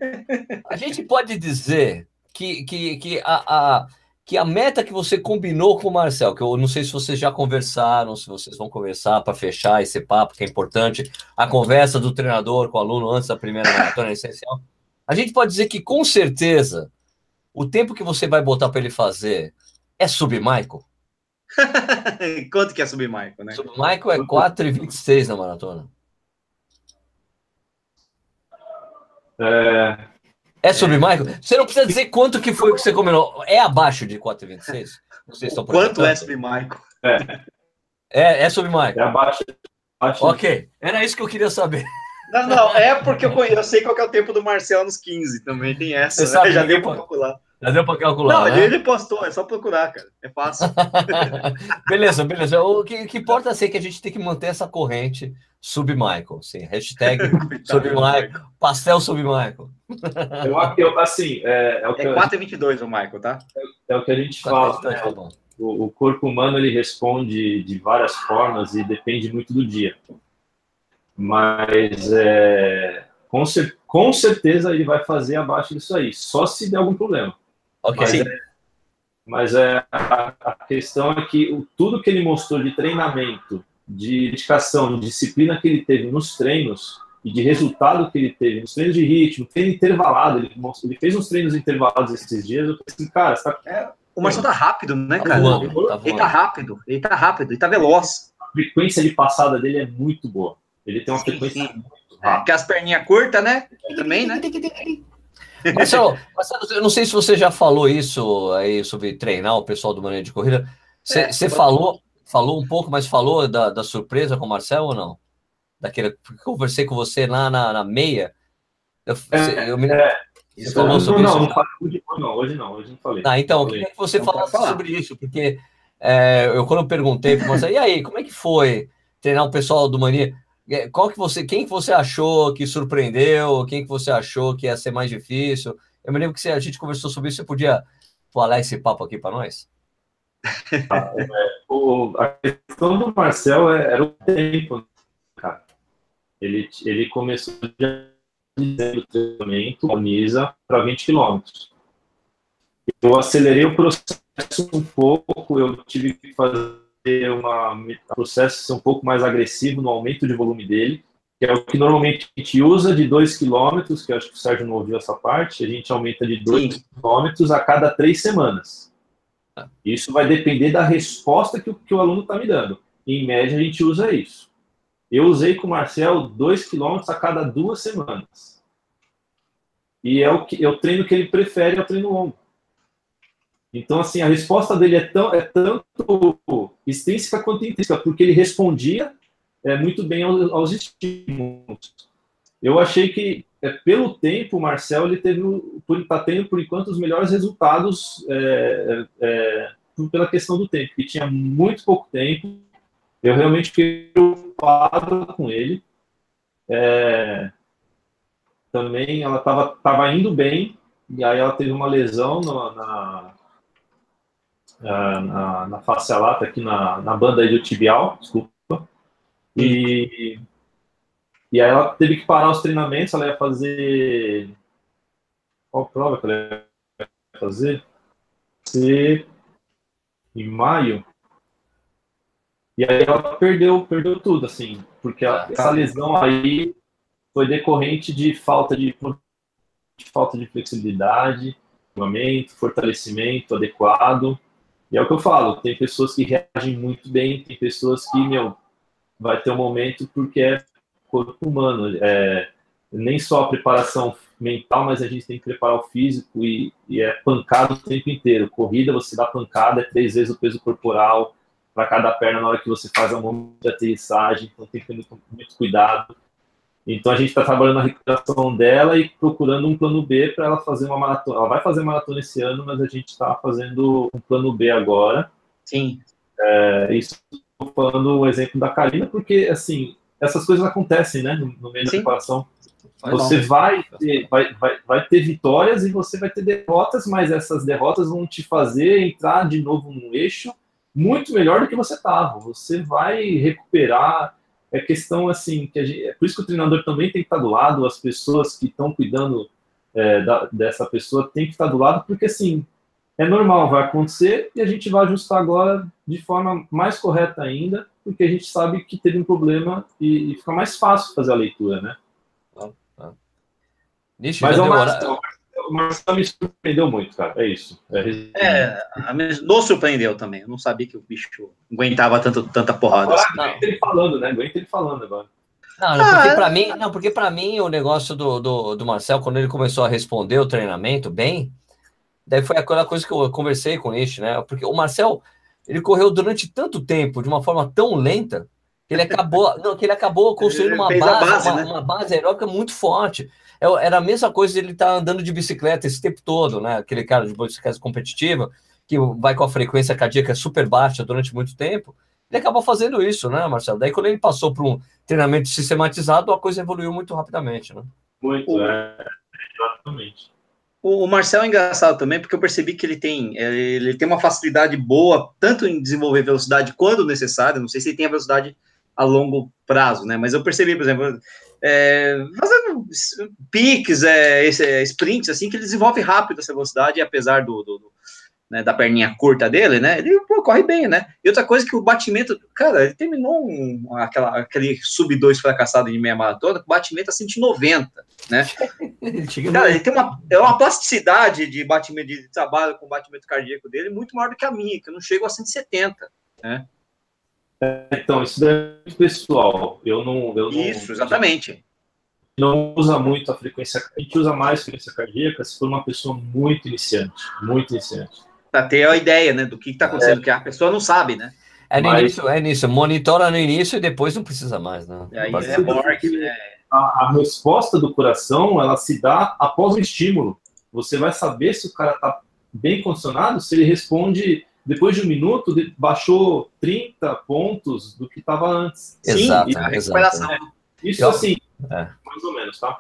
a gente pode dizer que, que, que a, a que a meta que você combinou com o Marcel, que eu não sei se vocês já conversaram, se vocês vão conversar para fechar esse papo, que é importante, a conversa do treinador com o aluno antes da primeira maratona é essencial. A gente pode dizer que, com certeza, o tempo que você vai botar para ele fazer é submichael? Quanto que é submichael, né? Submichael é 4,26 na maratona. É, é sobre Michael? Você não precisa dizer quanto que foi que você combinou. É abaixo de 4,26? Vocês estão Quanto é sobre Michael? É. É, é sobre Michael. É abaixo. abaixo ok, era isso que eu queria saber. Não, não, é porque eu, conheço, eu sei qual é o tempo do Marcelo nos 15, também tem essa. Você sabe, já deu para calcular. Já deu para calcular. Não, né? ele postou, é só procurar, cara. É fácil. beleza, beleza. O que, que importa é que a gente tem que manter essa corrente Submichael, sim. Hashtag Submichael, pastel Submichael. Eu, eu, assim, é, é o que é 4,22 o Michael, tá? É, é, o que a gente fala. Né? Tá o, o, corpo humano ele responde de várias formas e depende muito do dia. Mas é, com, cer com certeza ele vai fazer abaixo disso aí, só se der algum problema. Ok. Mas, é, mas é, a, a questão é que o, tudo que ele mostrou de treinamento de dedicação, de disciplina que ele teve nos treinos e de resultado que ele teve nos treinos de ritmo, treino intervalado, ele, ele fez uns treinos intervalados esses dias, eu pensei, cara, tá... é, o Marcelo tá rápido, né, tá cara? Voando, tá ele tá rápido, ele tá rápido, ele tá veloz. A frequência de passada dele é muito boa. Ele tem uma sim, frequência sim. muito é, rápida. É, que as perninhas curtas, né? Também, né? Marcelo, Marcelo, eu não sei se você já falou isso aí sobre treinar o pessoal do maneira de corrida. Você é, falou, falou um pouco, mas falou da, da surpresa com o Marcel ou não? Daquele que conversei com você lá na, na meia. Eu, é, eu me... é, você falou sobre não, isso? Não, não, hoje não, hoje não falei. Ah, então, eu queria que você não falasse sobre isso, porque é, eu quando eu perguntei para você, e aí, como é que foi treinar o pessoal do Mania? É, qual que você, quem que você achou que surpreendeu? Quem que você achou que ia ser mais difícil? Eu me lembro que a gente conversou sobre isso. Você podia falar esse papo aqui para nós? Ah, é, o, a questão do Marcel é, era o tempo, cara. Ele, ele começou dizendo o treinamento, Unisa, para 20 quilômetros. Eu acelerei o processo um pouco, eu tive que fazer uma, um processo um pouco mais agressivo no aumento de volume dele, que é o que normalmente a gente usa de 2 km, que acho que o Sérgio não ouviu essa parte, a gente aumenta de 2 km a cada três semanas. Isso vai depender da resposta que o, que o aluno está me dando. Em média, a gente usa isso. Eu usei com o Marcel 2 km a cada duas semanas. E é o, que, é treino que ele prefere, é o treino longo. Então, assim, a resposta dele é, tão, é tanto extrínseca quanto intrínseca, porque ele respondia é, muito bem aos, aos estímulos. Eu achei que é, pelo tempo, o Marcel ele teve, está tendo por enquanto os melhores resultados é, é, pela questão do tempo, que tinha muito pouco tempo. Eu realmente fiquei preocupado com ele. É, também ela estava tava indo bem, e aí ela teve uma lesão na, na, na, na face lata, aqui na, na banda do tibial, desculpa. E e aí ela teve que parar os treinamentos, ela ia fazer. Qual prova que ela ia fazer? Ser em maio. E aí ela perdeu, perdeu tudo, assim, porque a, essa lesão aí foi decorrente de falta de, de falta de flexibilidade, fortalecimento adequado. E é o que eu falo, tem pessoas que reagem muito bem, tem pessoas que, meu, vai ter um momento porque é corpo humano. É, nem só a preparação mental, mas a gente tem que preparar o físico e, e é pancada o tempo inteiro. Corrida, você dá pancada, é três vezes o peso corporal para cada perna na hora que você faz a mão de aterrissagem, então tem que ter muito, muito cuidado. Então a gente está trabalhando na recuperação dela e procurando um plano B para ela fazer uma maratona. Ela vai fazer maratona esse ano, mas a gente está fazendo um plano B agora. Sim. É, isso falando o exemplo da Karina, porque assim essas coisas acontecem, né, no, no meio Sim. da preparação. Você vai ter, vai, vai, vai ter vitórias e você vai ter derrotas, mas essas derrotas vão te fazer entrar de novo no eixo muito melhor do que você estava. Você vai recuperar. É questão assim, que gente, é por isso que o treinador também tem que estar do lado, as pessoas que estão cuidando é, da, dessa pessoa tem que estar do lado, porque assim, é normal, vai acontecer e a gente vai ajustar agora de forma mais correta ainda, porque a gente sabe que teve um problema e, e fica mais fácil fazer a leitura, né? Nicho, Mas é o Marcelo, o Marcelo me surpreendeu muito, cara. É isso. É, é nos surpreendeu também. Eu não sabia que o bicho aguentava tanto, tanta porrada. Agora, assim. Aguenta ele falando, né? Aguenta ele falando agora. Não, não, porque ah, para mim, não, porque para mim o negócio do, do, do Marcel, quando ele começou a responder o treinamento bem, daí foi aquela coisa que eu conversei com ele, né? Porque o Marcel, ele correu durante tanto tempo, de uma forma tão lenta, que ele acabou, não, que ele acabou construindo uma base, base uma, né? uma, base aeróbica muito forte. É era a mesma coisa de ele estar tá andando de bicicleta esse tempo todo, né? Aquele cara de bicicleta competitiva, que vai com a frequência cardíaca super baixa durante muito tempo. Ele acabou fazendo isso, né, Marcelo? Daí, quando ele passou para um treinamento sistematizado, a coisa evoluiu muito rapidamente, né? Muito, é, exatamente. O Marcel é engraçado também, porque eu percebi que ele tem, ele tem uma facilidade boa, tanto em desenvolver velocidade quando necessário, não sei se ele tem a velocidade a longo prazo, né? Mas eu percebi, por exemplo, é, fazendo piques, é, é, sprints, assim, que ele desenvolve rápido essa velocidade, apesar do, do né, da perninha curta dele, né? Ele pô, corre bem, né? E outra coisa que o batimento, cara, ele terminou um, aquela, aquele sub-2 fracassado de meia maratona com batimento a 190, né? cara, ele tem uma, é uma plasticidade de batimento de trabalho com batimento cardíaco dele muito maior do que a minha, que eu não chego a 170, né? Então, isso é muito pessoal. Eu não. Eu não isso, exatamente. Não usa muito a frequência. A gente usa mais frequência cardíaca se for uma pessoa muito iniciante. Muito iniciante. Para ter a ideia, né, do que está acontecendo, é. que a pessoa não sabe, né? É no Mas... início, é nisso. Monitora no início e depois não precisa mais, né? Aí é morte, né? a, a resposta do coração, ela se dá após o estímulo. Você vai saber se o cara está bem condicionado, se ele responde depois de um minuto, baixou 30 pontos do que estava antes. Exato, Sim, a recuperação. Exato. Isso Eu, assim, é. mais ou menos, tá?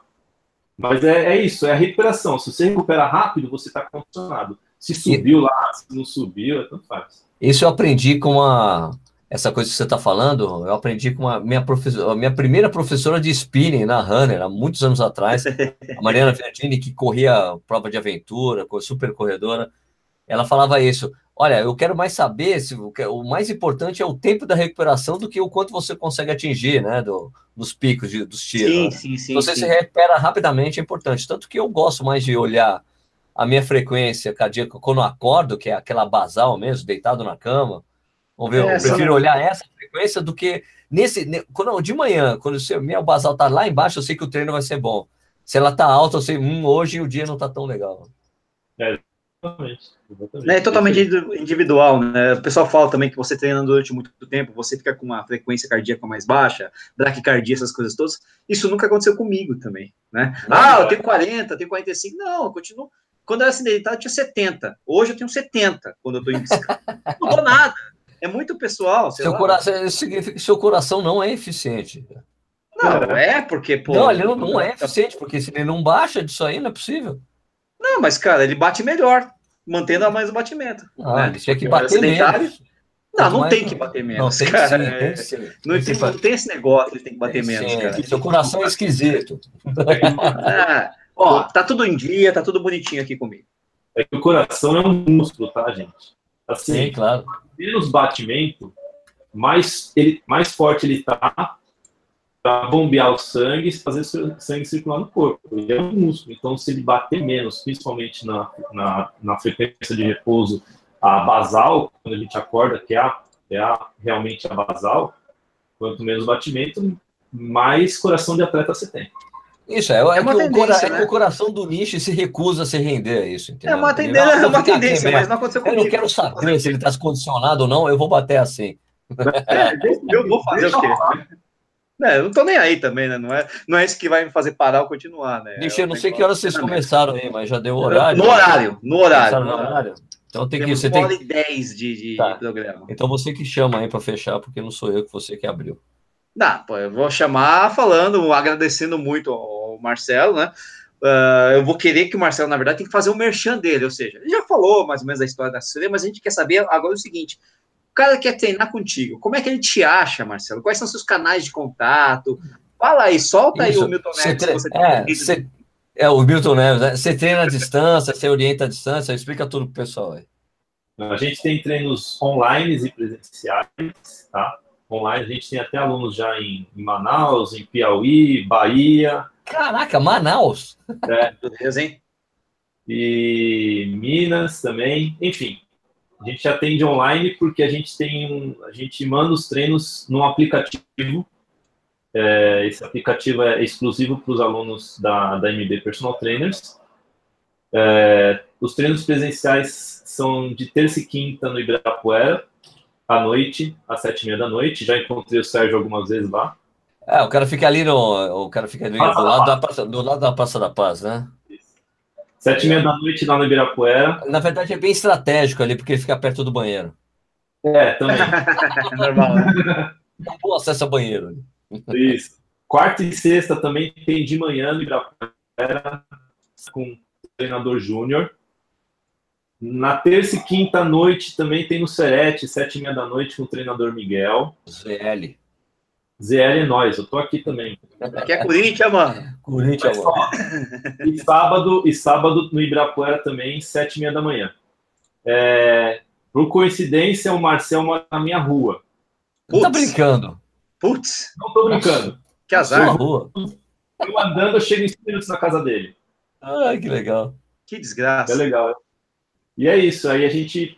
Mas é, é, isso, é a recuperação. Se você recupera rápido, você está condicionado. Se subiu lá, se não subiu, é tanto faz. Isso eu aprendi com a. Essa coisa que você está falando, eu aprendi com a minha, professora, a minha primeira professora de spinning na Runner, há muitos anos atrás, a Mariana Verdini, que corria prova de aventura, super corredora. Ela falava isso Olha, eu quero mais saber se o mais importante é o tempo da recuperação do que o quanto você consegue atingir, né, do, dos picos de, dos tiros. Sim, né? sim, sim. Você sim. se recupera rapidamente é importante. Tanto que eu gosto mais de olhar a minha frequência cardíaca quando eu acordo, que é aquela basal mesmo, deitado na cama. Vamos ver, é, eu prefiro não... olhar essa frequência do que nesse. Quando, de manhã, quando o minha basal tá lá embaixo, eu sei que o treino vai ser bom. Se ela tá alta, eu sei, hum, hoje o dia não tá tão legal. É, Exatamente. É totalmente individual, né? O pessoal fala também que você treinando durante muito tempo, você fica com uma frequência cardíaca mais baixa, braquicardia, essas coisas todas. Isso nunca aconteceu comigo também, né? Não, ah, eu tenho 40, eu tenho 45. Não, eu continuo. Quando eu era acidentado, eu tinha 70. Hoje eu tenho 70 quando eu tô em bicicleta. não dou nada. É muito pessoal. Seu lá. coração, significa que seu coração não é eficiente. Não, é porque, pô. Não, ele não, não é eficiente, porque se ele não baixa disso aí, não é possível. Não, mas, cara, ele bate melhor mantendo a mais o batimento. Ah, né? ele tinha que bater menos. Não, não tem que bater menos. Não, tem cara. Sim, tem sim. Não, tem, não tem esse negócio, ele tem que bater tem menos, sim, cara. Seu coração é esquisito. É, ó, tá tudo em dia, tá tudo bonitinho aqui comigo. É que o coração é um músculo, tá, gente? Assim, sim, claro. Menos batimento, mais, ele, mais forte ele tá, para bombear o sangue e fazer o sangue circular no corpo. Ele é um músculo, então se ele bater menos, principalmente na, na, na frequência de repouso, a basal, quando a gente acorda, que é, a, é a, realmente a basal, quanto menos batimento, mais coração de atleta você tem. Isso, é, é, é, que, o cora, né? é que o coração do nicho se recusa a se render a isso, entendeu? É uma tendência, é uma tendência mas não aconteceu comigo. Eu não quero saber se ele está condicionado ou não, eu vou bater assim. É, eu vou fazer o quê? É, eu não tô nem aí também, né? Não é, não é isso que vai me fazer parar ou continuar, né? Deixa, eu não sei que horas vocês começaram aí, mas já deu horário. No horário, no horário. No horário. Então tem que. Você tem que... 10 de, de tá. programa. Então você que chama aí para fechar, porque não sou eu que você que abriu. Dá, pô, eu vou chamar falando, agradecendo muito ao Marcelo, né? Uh, eu vou querer que o Marcelo, na verdade, tem que fazer o um merchan dele, ou seja, ele já falou mais ou menos a história da assessoria, mas a gente quer saber agora o seguinte: o cara quer treinar contigo, como é que ele te acha, Marcelo? Quais são seus canais de contato? Fala aí, solta Isso. aí o Milton Neves. Tre... Você é, cê... é, o Milton Neves, né? Você treina à distância, você orienta à distância, explica tudo pro pessoal aí. A gente tem treinos online e presenciais, tá? Online, a gente tem até alunos já em, em Manaus, em Piauí, Bahia. Caraca, Manaus! É, beleza, hein? E Minas também, enfim. A gente atende online porque a gente tem um, a gente manda os treinos num aplicativo. É, esse aplicativo é exclusivo para os alunos da, da MB Personal Trainers. É, os treinos presenciais são de terça e quinta no Ibirapuera, à noite, às sete e meia da noite. Já encontrei o Sérgio algumas vezes lá. É, o cara fica ali no. O cara fica ali do, lado da praça, do lado da Praça da Paz, né? Sete e meia da noite lá no Ibirapuera. Na verdade é bem estratégico ali, porque ele fica perto do banheiro. É, também. Normal, né? Não bom acesso ao banheiro. Isso. Quarta e sexta também tem de manhã no Ibirapuera com o treinador júnior. Na terça e quinta noite também tem no Serete, sete e meia da noite, com o treinador Miguel. ZL. ZL é nós, eu tô aqui também. Aqui é Corinthians, mano. Corinthians, mano. E sábado, e sábado no Ibirapuera também, sete e meia da manhã. É, por coincidência, o Marcel mora na minha rua. Putz. Tá brincando? Putz. Não tô brincando. Que azar. Rua. Eu andando, eu chego em 5 minutos na casa dele. Ai, que legal. Que desgraça. É legal. E é isso, aí a gente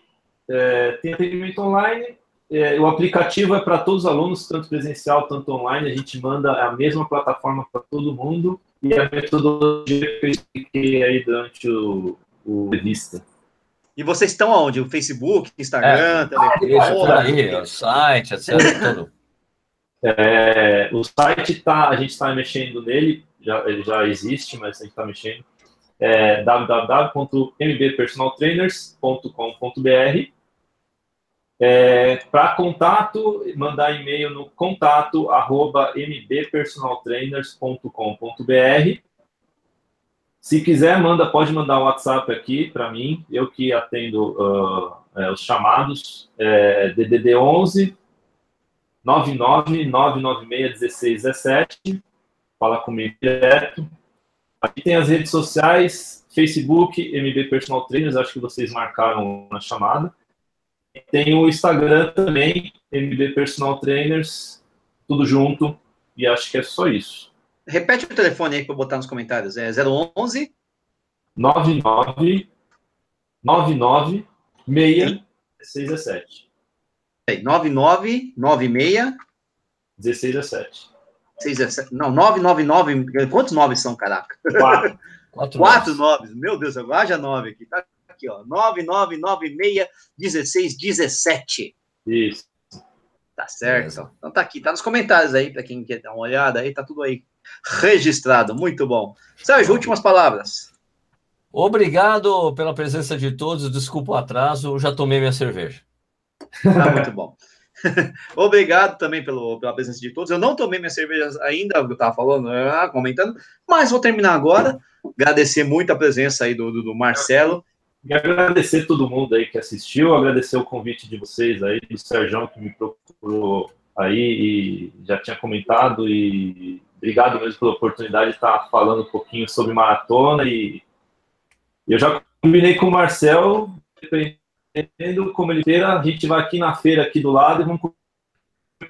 é, tem atendimento online, é, o aplicativo é para todos os alunos, tanto presencial, tanto online, a gente manda a mesma plataforma para todo mundo e a metodologia que eu expliquei aí durante o, o revista. E vocês estão onde? O Facebook, Instagram, é, telefone? aí, o site, etc. Tudo. É, o site tá, a gente está mexendo nele, já, ele já existe, mas a gente está mexendo é www.mbpersonaltrainers.com.br. É, Para contato, mandar e-mail no contato arroba mbpersonaltrainers.com.br. Se quiser, manda, pode mandar um WhatsApp aqui para mim, eu que atendo uh, é, os chamados, é, DDD 11 99 996 1617, fala comigo direto. Aqui tem as redes sociais, Facebook, MB Personal Trainers, acho que vocês marcaram na chamada. Tem o Instagram também, MB Personal Trainers, tudo junto, e acho que é só isso. Repete o telefone aí para botar nos comentários, é 011 99 99 6 16 17. 99 96 16 17. 6, não, 999. Quantos nove são, caraca? Quatro. Quatro, Quatro noves. Meu Deus, agora já nove aqui. Tá aqui, ó. 9996 16 17. Isso. Tá certo. Então tá aqui, tá nos comentários aí, para quem quer dar uma olhada aí, tá tudo aí registrado. Muito bom. Sérgio, últimas palavras. Obrigado pela presença de todos. Desculpa o atraso, eu já tomei minha cerveja. Tá muito bom. Obrigado também pelo, pela presença de todos. Eu não tomei minha cerveja ainda, eu estava falando, ah, comentando, mas vou terminar agora. Agradecer muito a presença aí do, do, do Marcelo. E agradecer todo mundo aí que assistiu, agradecer o convite de vocês aí, do Sérgio que me procurou aí e já tinha comentado e obrigado mesmo pela oportunidade de estar falando um pouquinho sobre maratona e eu já combinei com o Marcel, dependendo como ele queira, a gente vai aqui na feira aqui do lado e vamos comer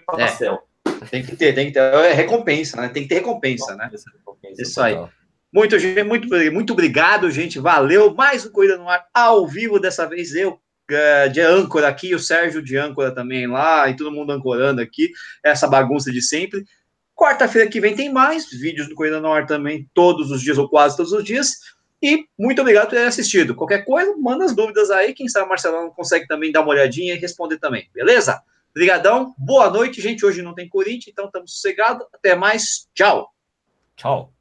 pastel. É, tem que ter, tem que ter. É recompensa, né? Tem que ter recompensa, né? Recompensa, Isso aí. Muito, muito, muito obrigado, gente. Valeu. Mais um Corrida no Ar ao vivo, dessa vez eu, é, de âncora aqui, o Sérgio de âncora também lá, e todo mundo ancorando aqui, essa bagunça de sempre. Quarta-feira que vem tem mais vídeos do Corrida no Ar também, todos os dias ou quase todos os dias. E muito obrigado por ter assistido. Qualquer coisa, manda as dúvidas aí. Quem sabe o Marcelão consegue também dar uma olhadinha e responder também. Beleza? Obrigadão. Boa noite, gente. Hoje não tem Corinthians, então estamos sossegados. Até mais. Tchau. Tchau.